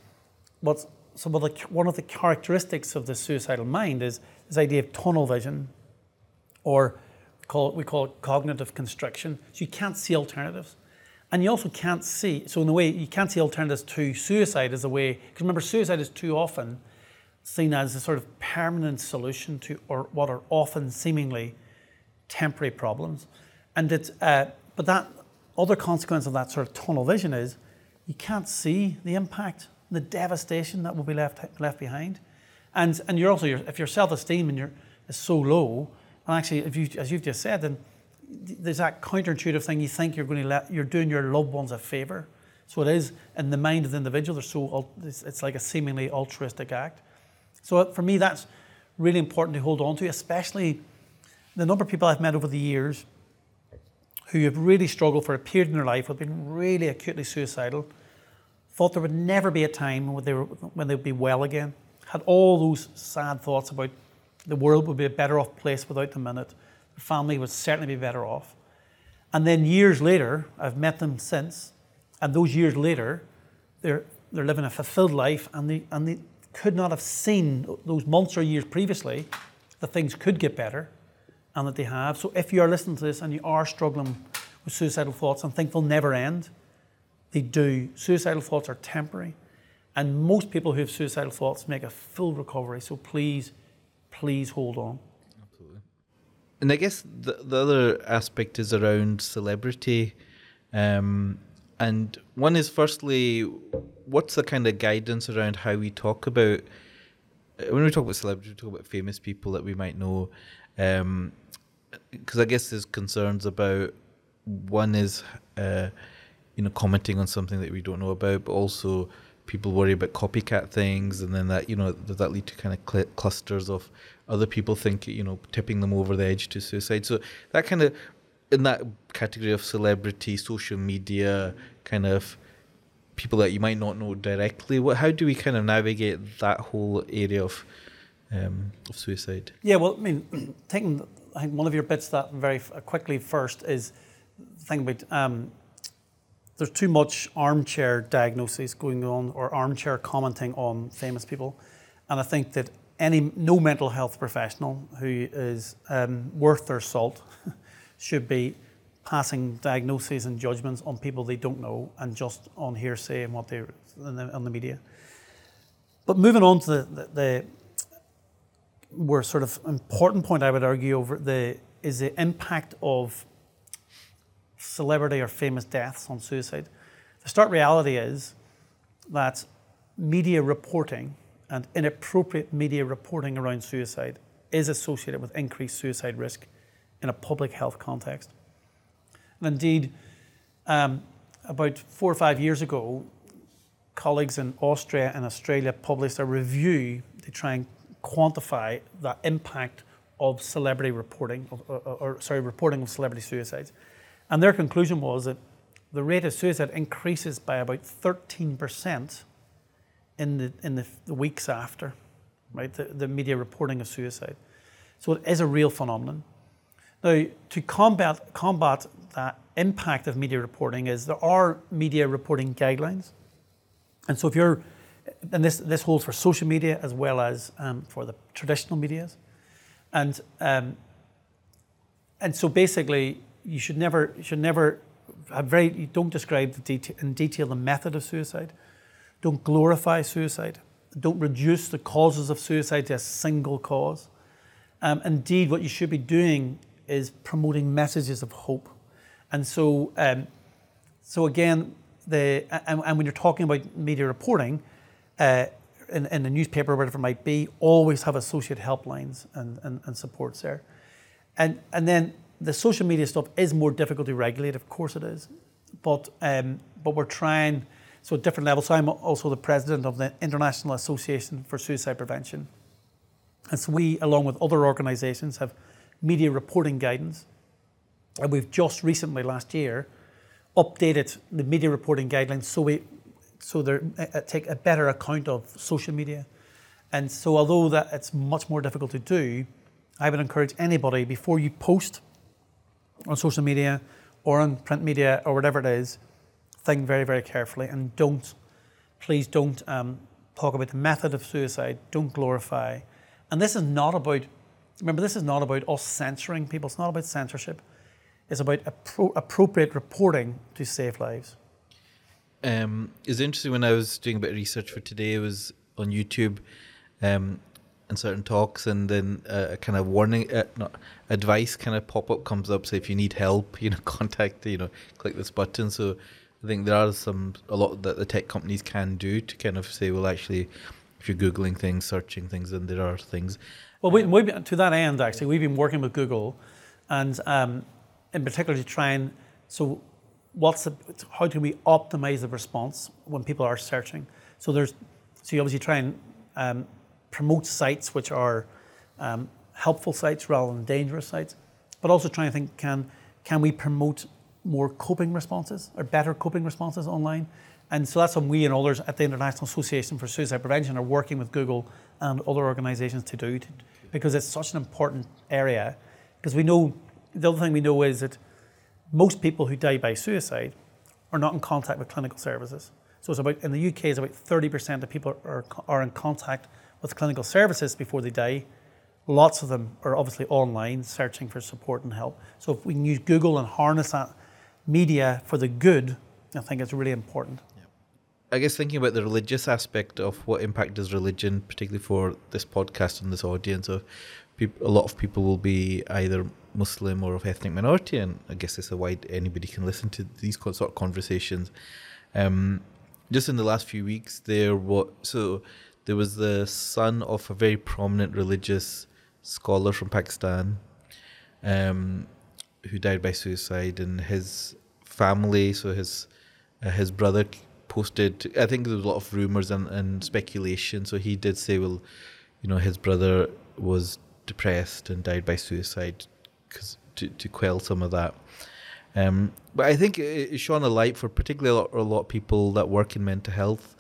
what's so one of the characteristics of the suicidal mind is this idea of tunnel vision, or call it, we call it cognitive constriction. So you can't see alternatives, and you also can't see. So in a way, you can't see alternatives to suicide as a way. Because remember, suicide is too often seen as a sort of permanent solution to or what are often seemingly temporary problems, and it's uh, but that other consequence of that sort of tunnel vision is you can't see the impact, the devastation that will be left left behind, and and you're also if your self esteem and your is so low. And actually, if you, as you've just said, then there's that counterintuitive thing. You think you're going to let, you're doing your loved ones a favor. So it is in the mind of the individual. They're so it's, it's like a seemingly altruistic act. So for me, that's really important to hold on to, especially the number of people I've met over the years who have really struggled for a period in their life, who have been really acutely suicidal, thought there would never be a time when they were, when they'd be well again, had all those sad thoughts about the world would be a better off place without them in it, the family would certainly be better off. And then years later, I've met them since, and those years later, they're, they're living a fulfilled life and they, and they could not have seen those months or years previously that things could get better and that they have. So if you are listening to this and you are struggling with suicidal thoughts and think they'll never end, they do. Suicidal thoughts are temporary. And most people who have suicidal thoughts make a full recovery. So please, please hold on. Absolutely. And I guess the, the other aspect is around celebrity. Um, and one is firstly, what's the kind of guidance around how we talk about when we talk about celebrity, we talk about famous people that we might know. Because um, I guess there's concerns about one is uh, you know commenting on something that we don't know about, but also people worry about copycat things, and then that you know does that lead to kind of cl- clusters of other people think you know tipping them over the edge to suicide. So that kind of in that category of celebrity, social media, kind of people that you might not know directly. What how do we kind of navigate that whole area of um, of suicide? Yeah, well, I mean, [CLEARS THROAT] taking I think one of your bits that very quickly first is the thing about um, there's too much armchair diagnosis going on or armchair commenting on famous people, and I think that any no mental health professional who is um, worth their salt [LAUGHS] should be passing diagnoses and judgments on people they don't know and just on hearsay and what they on the, on the media. But moving on to the, the, the more sort of important point I would argue over the is the impact of celebrity or famous deaths on suicide. The stark reality is that media reporting and inappropriate media reporting around suicide is associated with increased suicide risk in a public health context. And indeed, um, about four or five years ago, colleagues in Austria and Australia published a review to try and quantify the impact of celebrity reporting, or, or, or sorry, reporting of celebrity suicides. And their conclusion was that the rate of suicide increases by about 13% in the, in the, the weeks after, right, the, the media reporting of suicide. So it is a real phenomenon. Now, to combat, combat that impact of media reporting is there are media reporting guidelines. And so if you're, and this, this holds for social media as well as um, for the traditional medias. And, um, and so basically, you should never should never have very you don't describe the in detail the method of suicide. Don't glorify suicide. Don't reduce the causes of suicide to a single cause. Um, indeed, what you should be doing is promoting messages of hope. And so, um, so again, the and, and, when you're talking about media reporting, uh, in, in the newspaper, whatever it might be, always have associate helplines and, and, and supports there. And, and then the social media stuff is more difficult to regulate, of course it is, but um, but we're trying so at different levels. So I'm also the president of the International Association for Suicide Prevention, and so we, along with other organisations, have media reporting guidance, and we've just recently last year updated the media reporting guidelines so we so they uh, take a better account of social media, and so although that it's much more difficult to do, I would encourage anybody before you post on social media or on print media or whatever it is, think very, very carefully and don't, please don't um, talk about the method of suicide, don't glorify. And this is not about, remember, this is not about us censoring people, it's not about censorship, it's about appro- appropriate reporting to save lives. Um, it was interesting when I was doing a bit of research for today, it was on YouTube. Um, in certain talks, and then a kind of warning, uh, not advice kind of pop up comes up. So if you need help, [LAUGHS] you know, contact, you know, click this button. So I think there are some a lot that the tech companies can do to kind of say, well, actually, if you're googling things, searching things, then there are things. Well, we, we, to that end, actually, we've been working with Google, and um, in particular to try and so what's the, how do we optimize the response when people are searching? So there's so you obviously try and um, promote sites which are um, helpful sites rather than dangerous sites, but also trying to think can can we promote more coping responses or better coping responses online? And so that's what we and others at the International Association for Suicide Prevention are working with Google and other organisations to do, to, because it's such an important area. Because we know the other thing we know is that most people who die by suicide are not in contact with clinical services. So it's about in the UK, it's about 30% of people are, are in contact with clinical services before they die. Lots of them are obviously online searching for support and help. So if we can use Google and harness that media for the good, I think it's really important. I guess thinking about the religious aspect of what impact does religion, particularly for this podcast and this audience of a lot of people will be either Muslim or of ethnic minority, and I guess it's a wide anybody can listen to these sort of conversations. Um, just in the last few weeks, there was so there was the son of a very prominent religious scholar from Pakistan, um, who died by suicide, and his family, so his uh, his brother posted. I think there was a lot of rumors and, and speculation. So he did say, well, you know, his brother was depressed and died by suicide because to, to quell some of that. Um, but I think it, shone a light for particularly a lot, a lot of people that work in mental health.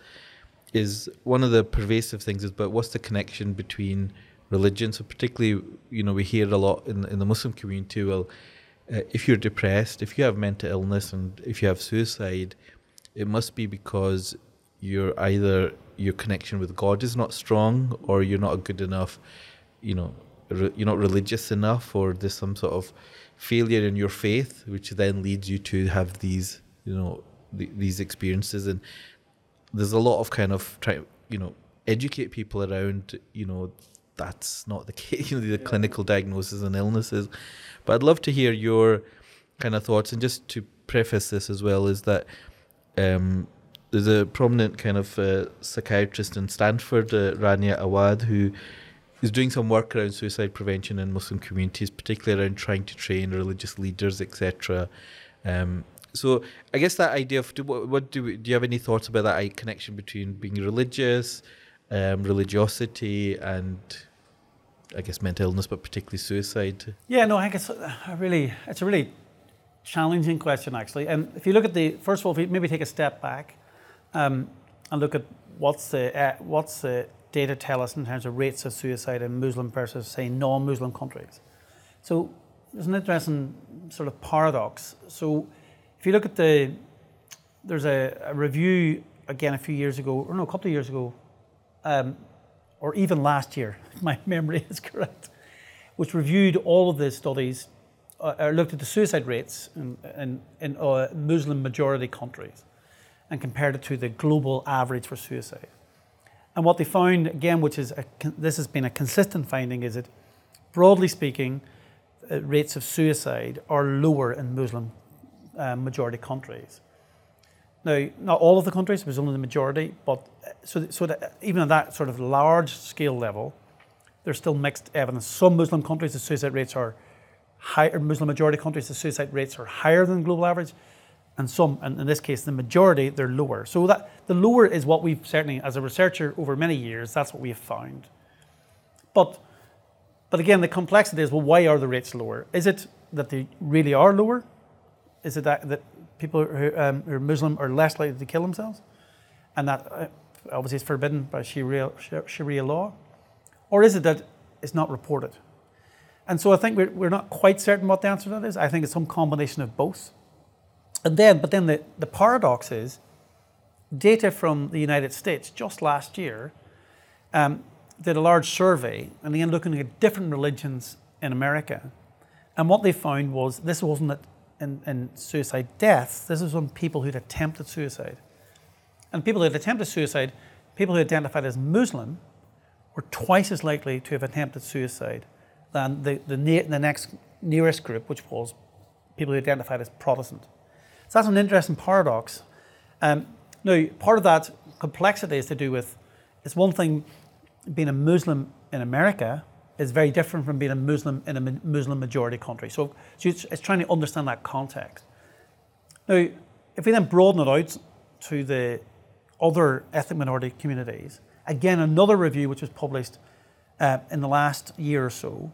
Is one of the pervasive things is, but what's the connection between religion? So particularly, you know, we hear a lot in in the Muslim community. Well, uh, if you're depressed, if you have mental illness, and if you have suicide, it must be because you're either your connection with God is not strong, or you're not good enough. You know, re- you're not religious enough, or there's some sort of failure in your faith, which then leads you to have these, you know, th- these experiences. And there's a lot of kind of try, you know, educate people around, you know, that's not the [LAUGHS] case, you know, the yeah. clinical diagnosis and illnesses. But I'd love to hear your kind of thoughts. And just to preface this as well, is that um, there's a prominent kind of uh, psychiatrist in Stanford, uh, Rania Awaad, who is doing some work around suicide prevention in Muslim communities, particularly around trying to train religious leaders, etc. Um, so I guess that idea of do, what, do we, do you have any thoughts about that connection between being religious, um, religiosity, and I guess mental illness, but particularly suicide? Yeah, no, I it's a really it's a really challenging question actually. And if you look at the first of all, if you maybe take a step back um, and look at what's the uh, what's the data tell us in terms of rates of suicide in Muslim versus say non-Muslim countries. So there's an interesting sort of paradox. So if you look at the there's a, a review again a few years ago, or no, a couple of years ago, um, or even last year, if [LAUGHS] my memory is correct, which reviewed all of the studies uh, looked at the suicide rates in, in, in uh, Muslim majority countries and compared it to the global average for suicide. And what they found, again, which is a, this has been a consistent finding, is that broadly speaking, uh, rates of suicide are lower in Muslim uh, majority countries. Now, not all of the countries, it was only the majority, but uh, so, so that even at that sort of large scale level, there's still mixed evidence. Some Muslim countries, the suicide rates are higher, Muslim majority countries, the suicide rates are higher than the global average, and some, and in this case, the majority, they're lower. So that the lower is what we've certainly, as a researcher over many years, that's what we have found. But, but again, the complexity is, well, why are the rates lower? Is it that they really are lower? Is it that, that people who, um, who are Muslim are less likely to kill themselves? And that uh, obviously is forbidden by Sharia, Sharia law? Or is it that it's not reported? And so I think we're, we're not quite certain what the answer to that is. I think it's some combination of both. And then, but then the, the paradox is data from the United States just last year um, did a large survey and again looking at different religions in America. And what they found was this wasn't in, in suicide deaths, this was on people who'd attempted suicide. And people who had attempted suicide, people who identified as Muslim, were twice as likely to have attempted suicide than the, the, ne- the next nearest group, which was people who identified as Protestant. So that's an interesting paradox. Um, now, part of that complexity is to do with it's one thing being a Muslim in America, is very different from being a Muslim in a Muslim majority country. So, so it's, it's, trying to understand that context. Now, if we then broaden it out to the other ethnic minority communities, again, another review which was published uh, in the last year or so,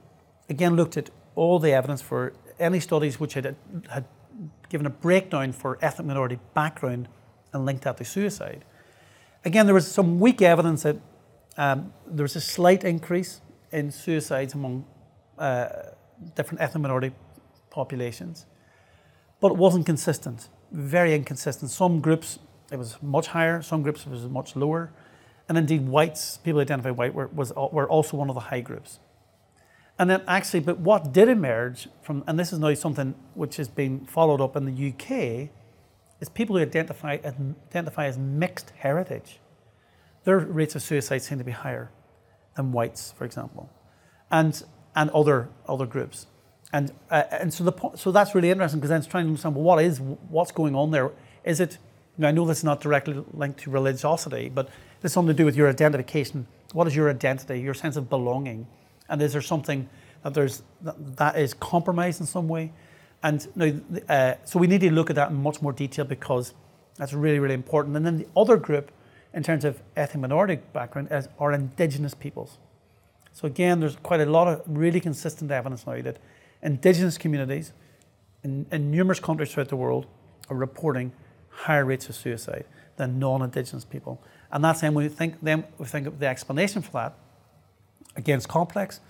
again looked at all the evidence for any studies which had, had given a breakdown for ethnic minority background and linked that to suicide. Again, there was some weak evidence that um, there was a slight increase in suicides among uh, different ethnic minority populations, but it wasn't consistent, very inconsistent. Some groups it was much higher, some groups it was much lower, and indeed whites, people identified white, were, was, were also one of the high groups. And then actually, but what did emerge from, and this is now something which has been followed up in the UK, is people who identify, identify as mixed heritage. Their rates of suicide seem to be higher than whites, for example, and, and other, other groups. And, uh, and so, the, so that's really interesting because then it's trying to understand well, what is, what's going on there? Is it, now I know this is not directly linked to religiosity, but it's something to do with your identification. What is your identity, your sense of belonging? And is there something that there's that, that is compromised in some way? And now, uh, so we need to look at that in much more detail because that's really, really important. And then the other group, in terms of ethnic minority background, is, are indigenous peoples. So again, there's quite a lot of really consistent evidence now that indigenous communities in, in numerous countries throughout the world are reporting higher rates of suicide than non-indigenous people. And that's then we think then we think of the explanation for that. Again, it's complex.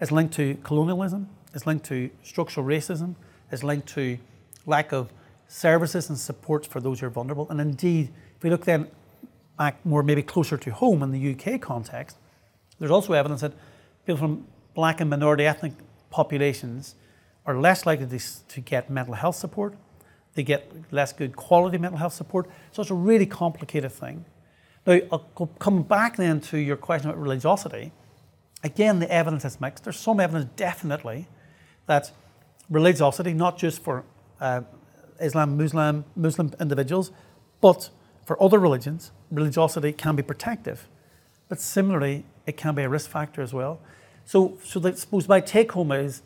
It's linked to colonialism. It's linked to structural racism. It's linked to lack of services and supports for those who are vulnerable. And indeed, if we look then back more maybe closer to home in the UK context, there's also evidence that people from black and minority ethnic populations are less likely to, to get mental health support. They get less good quality mental health support. So it's a really complicated thing. Now, I'll come back then to your question about religiosity. Again, the evidence is mixed. There's some evidence definitely that religiosity, not just for uh, Islam, Muslim, Muslim individuals, but for other religions, religiosity can be protective. But similarly, it can be a risk factor as well. So, so I suppose my take home is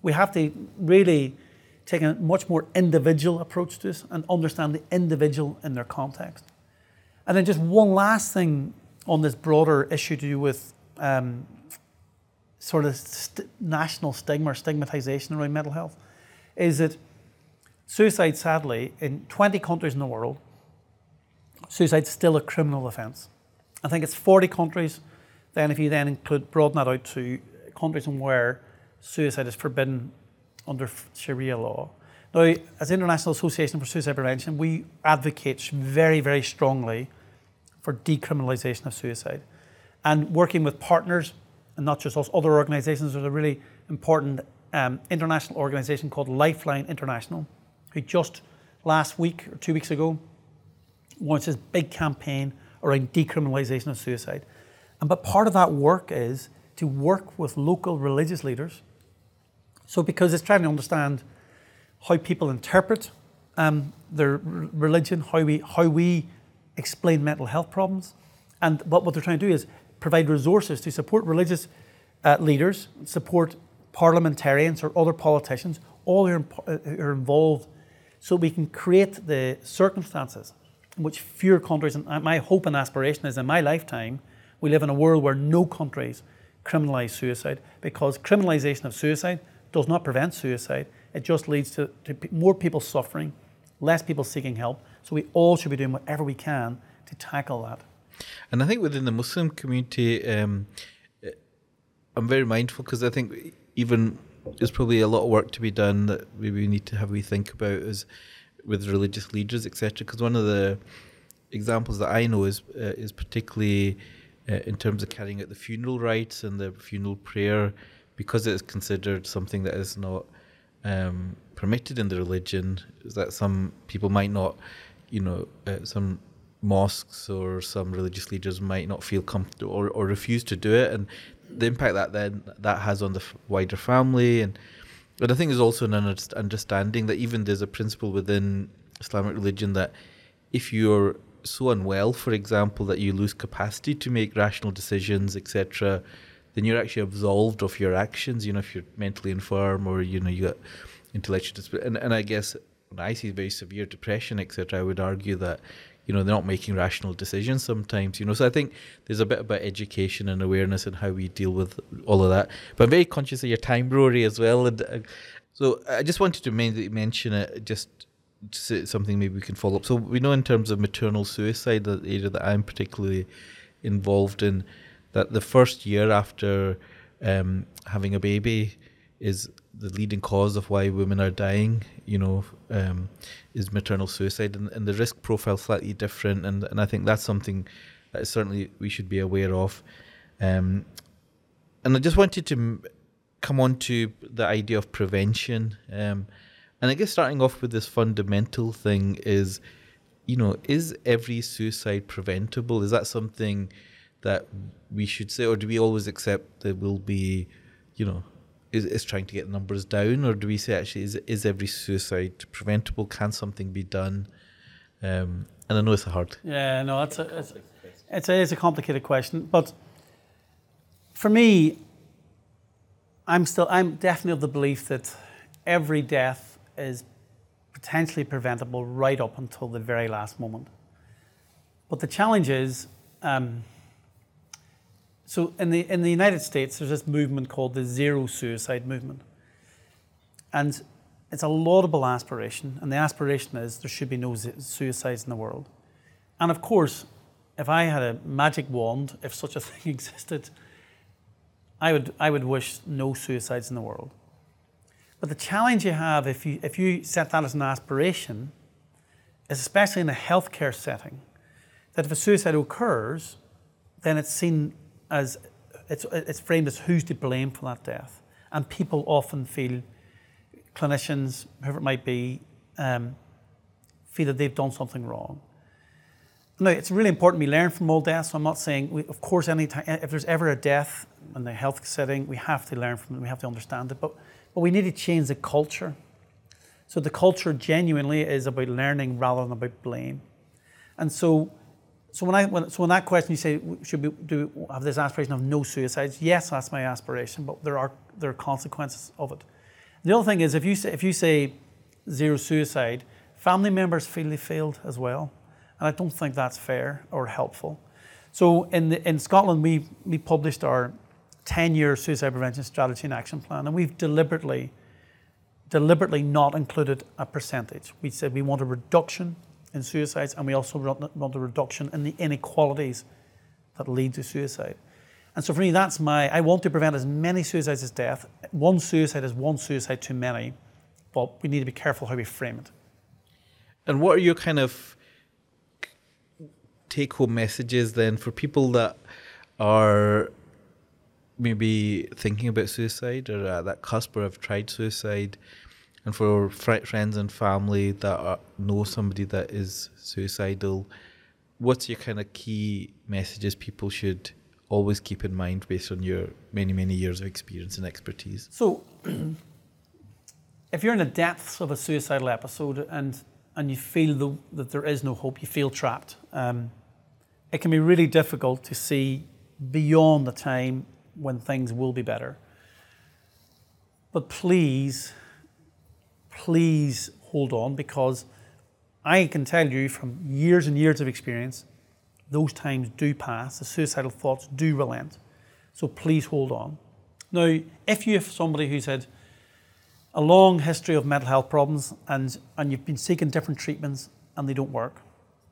we have to really take a much more individual approach to this and understand the individual in their context. And then just one last thing on this broader issue to do with um, sort of st- national stigma or stigmatization around mental health is that suicide, sadly, in 20 countries in the world, suicide is still a criminal offence. I think it's 40 countries. Then, if you then include broaden that out to countries where suicide is forbidden under Sharia law. Now, as the International Association for Suicide Prevention, we advocate very, very strongly for decriminalisation of suicide. And working with partners, and not just us, other organisations, there's a really important um, international organisation called Lifeline International, who just last week or two weeks ago launched this big campaign around decriminalisation of suicide. And but part of that work is to work with local religious leaders. So because it's trying to understand how people interpret um, their religion, how we how we explain mental health problems. And what, what they're trying to do is provide resources to support religious uh, leaders, support parliamentarians or other politicians, all who are, uh, who are involved, so we can create the circumstances which fewer countries, and my hope and aspiration is in my lifetime, we live in a world where no countries criminalise suicide because criminalisation of suicide does not prevent suicide. It just leads to, to more people suffering, less people seeking help, so we all should be doing whatever we can to tackle that. And I think within the Muslim community, um, I'm very mindful because I think even there's probably a lot of work to be done that we need to have we think about is with religious leaders, etc. Because one of the examples that I know is uh, is particularly uh, in terms of carrying out the funeral rites and the funeral prayer, because it is considered something that is not um, permitted in the religion. Is that some people might not you know, uh, some mosques or some religious leaders might not feel comfortable or, or refuse to do it, and the impact that then that has on the f- wider family. And but I think there's also an understanding that even there's a principle within Islamic religion that if you're so unwell, for example, that you lose capacity to make rational decisions, etc., then you're actually absolved of your actions. You know, if you're mentally infirm or you know you got intellectual disability, and and I guess when I see very severe depression, etc., I would argue that you know they're not making rational decisions sometimes. You know, so I think there's a bit about education and awareness and how we deal with all of that. But I'm very conscious of your time, Rory, as well, and. Uh, so I just wanted to mention it, just something maybe we can follow up. So we know in terms of maternal suicide, the area that I'm particularly involved in, that the first year after um, having a baby is the leading cause of why women are dying. You know, um, is maternal suicide, and, and the risk profile slightly different, and and I think that's something that certainly we should be aware of. Um, and I just wanted to come on to the idea of prevention. Um, and I guess starting off with this fundamental thing is, you know, is every suicide preventable? Is that something that we should say, or do we always accept there will be, you know, is, is trying to get numbers down, or do we say actually is is every suicide preventable? Can something be done? Um, and I know it's a hard. Yeah, no, it's a it's, it's a, it's a complicated question, but for me, I'm still I'm definitely of the belief that every death is potentially preventable right up until the very last moment. But the challenge is, um, so in the in the United States, there's this movement called the zero suicide movement, and it's a laudable aspiration. And the aspiration is there should be no suicides in the world. And of course, if I had a magic wand, if such a [LAUGHS] thing existed, I would, I would wish no suicides in the world. But the challenge you have if you, if you set that as an aspiration is, especially in a healthcare setting, that if a suicide occurs, then it's seen as, it's, it's framed as who's to blame for that death. And people often feel, clinicians, whoever it might be, um, feel that they've done something wrong. Now, it's really important we learn from all deaths. So I'm not saying, we, of course, any time, if there's ever a death in the health setting, we have to learn from it, we have to understand it. But, but we need to change the culture. So the culture genuinely is about learning rather than about blame. And so, so when I when, so when that question you say should we do have this aspiration of no suicides? Yes, that's my aspiration, but there are there are consequences of it. The other thing is if you say if you say zero suicide, family members feel they failed as well. And I don't think that's fair or helpful. So in, the, in Scotland, we, we published our 10 year suicide prevention strategy and action plan, and we've deliberately, deliberately not included a percentage. We said we want a reduction in suicides, and we also want a reduction in the inequalities that lead to suicide. And so for me, that's my, I want to prevent as many suicides as death. One suicide is one suicide too many, but we need to be careful how we frame it. And what are your kind of take home messages then for people that are maybe thinking about suicide or at that cusp or have tried suicide and for fr- friends and family that are, know somebody that is suicidal what's your kind of key messages people should always keep in mind based on your many many years of experience and expertise so [CLEARS THROAT] if you're in the depths of a suicidal episode and and you feel the, that there is no hope you feel trapped um, it can be really difficult to see beyond the time when things will be better. But please, please hold on because I can tell you from years and years of experience, those times do pass, the suicidal thoughts do relent. So please hold on. Now, if you have somebody who's had a long history of mental health problems and, and you've been seeking different treatments and they don't work,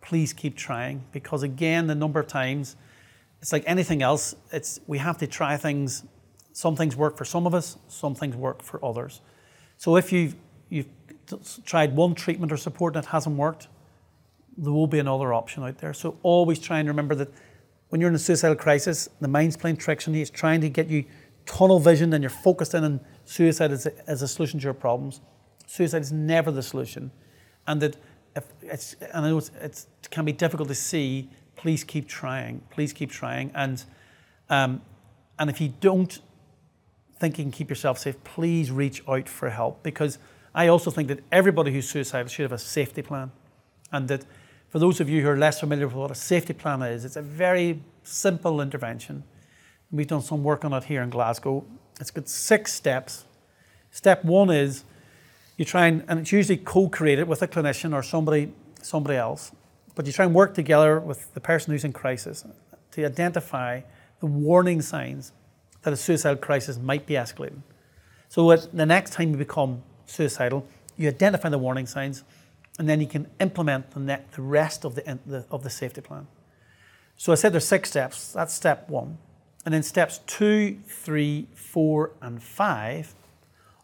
please keep trying because again the number of times it's like anything else it's we have to try things some things work for some of us some things work for others so if you've you've tried one treatment or support and it hasn't worked there will be another option out there so always try and remember that when you're in a suicidal crisis the mind's playing tricks on you it's trying to get you tunnel vision and you're focused in on suicide as a, as a solution to your problems suicide is never the solution and that it's, and I know it's, it's, it can be difficult to see, please keep trying. Please keep trying. And, um, and if you don't think you can keep yourself safe, please reach out for help because I also think that everybody who's suicidal should have a safety plan. And that for those of you who are less familiar with what a safety plan is, it's a very simple intervention We've done some work on it here in Glasgow. It's got six steps. Step one is you try and, and it's usually co-created with a clinician or somebody, somebody else, but you try and work together with the person who's in crisis to identify the warning signs that a suicidal crisis might be escalating. So the next time you become suicidal, you identify the warning signs, and then you can implement the, the rest of the, the, of the safety plan. So I said there's six steps. That's step one. And then steps two, three, four, and five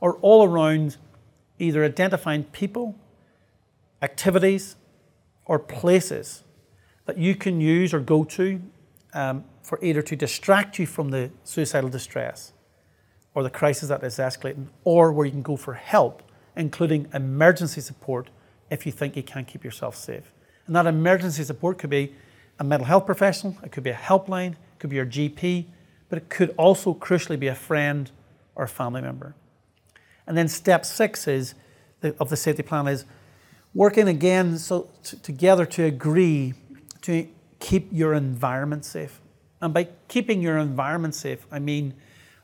are all around either identifying people, activities, or places that you can use or go to um, for either to distract you from the suicidal distress or the crisis that is escalating, or where you can go for help, including emergency support if you think you can't keep yourself safe. And that emergency support could be a mental health professional, it could be a helpline, it could be your GP, but it could also crucially be a friend or a family member. And then step six is of the safety plan is working again so t- together to agree to keep your environment safe. And by keeping your environment safe, I mean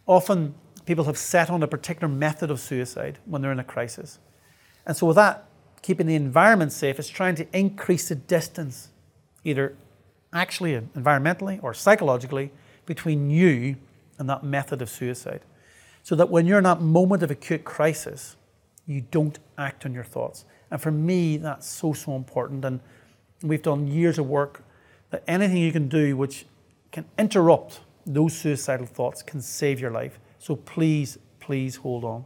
often people have set on a particular method of suicide when they're in a crisis. And so with that, keeping the environment safe is trying to increase the distance, either actually environmentally or psychologically, between you and that method of suicide so that when you're in that moment of acute crisis, you don't act on your thoughts. And for me, that's so, so important. And we've done years of work that anything you can do which can interrupt those suicidal thoughts can save your life. So please, please hold on.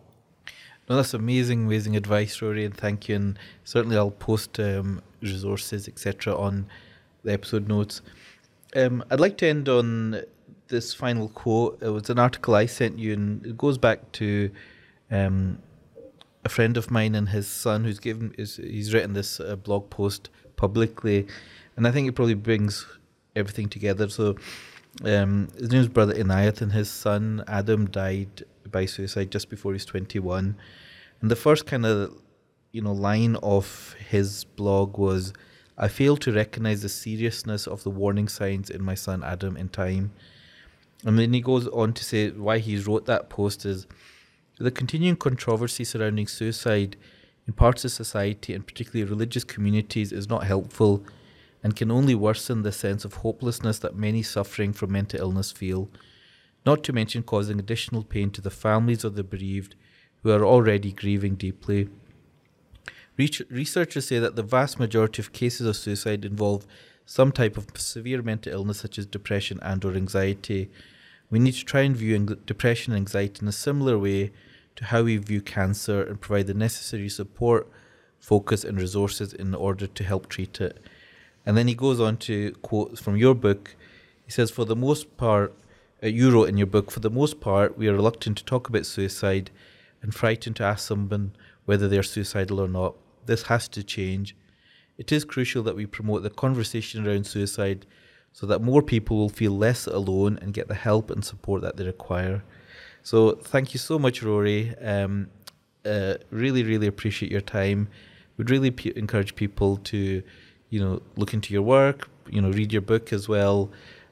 No, that's amazing, amazing advice, Rory, and thank you. And certainly, I'll post um, resources, etc., on the episode notes. Um, I'd like to end on this final quote. It was an article I sent you, and it goes back to um, a friend of mine and his son, who's given is he's written this uh, blog post publicly, and I think it probably brings everything together. So. Um, his name's brother Inayat, and his son Adam died by suicide just before he's 21. And the first kind of, you know, line of his blog was, "I failed to recognize the seriousness of the warning signs in my son Adam in time. And then he goes on to say why he wrote that post is the continuing controversy surrounding suicide in parts of society and particularly religious communities is not helpful and can only worsen the sense of hopelessness that many suffering from mental illness feel, not to mention causing additional pain to the families of the bereaved who are already grieving deeply. Researchers say that the vast majority of cases of suicide involve some type of severe mental illness such as depression and or anxiety we need to try and view depression and anxiety in a similar way to how we view cancer and provide the necessary support, focus, and resources in order to help treat it. And then he goes on to quote from your book. He says, For the most part, uh, you wrote in your book, for the most part, we are reluctant to talk about suicide and frightened to ask someone whether they're suicidal or not. This has to change. It is crucial that we promote the conversation around suicide so that more people will feel less alone and get the help and support that they require. So thank you so much, Rory. Um, uh, really, really appreciate your time. Would really p- encourage people to, you know, look into your work. You know, read your book as well.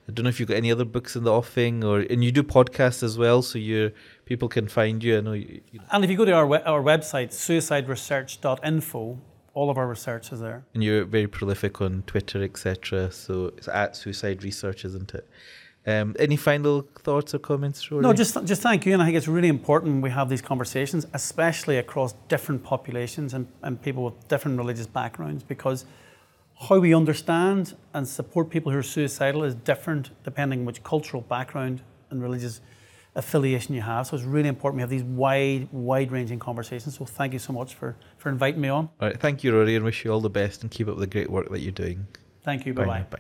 I don't know if you've got any other books in the offing, or and you do podcasts as well, so you people can find you. I know. You, you know. And if you go to our we- our website, suicideresearch.info, all of our research is there. And you're very prolific on Twitter, etc. So it's at Suicide Research, isn't it? Um, any final thoughts or comments, Rory? No, just just thank you. And I think it's really important we have these conversations, especially across different populations and, and people with different religious backgrounds, because how we understand and support people who are suicidal is different depending on which cultural background and religious affiliation you have. So it's really important we have these wide, wide ranging conversations. So thank you so much for, for inviting me on. All right. Thank you, Rory, and wish you all the best and keep up the great work that you're doing. Thank you. Bye bye. Bye.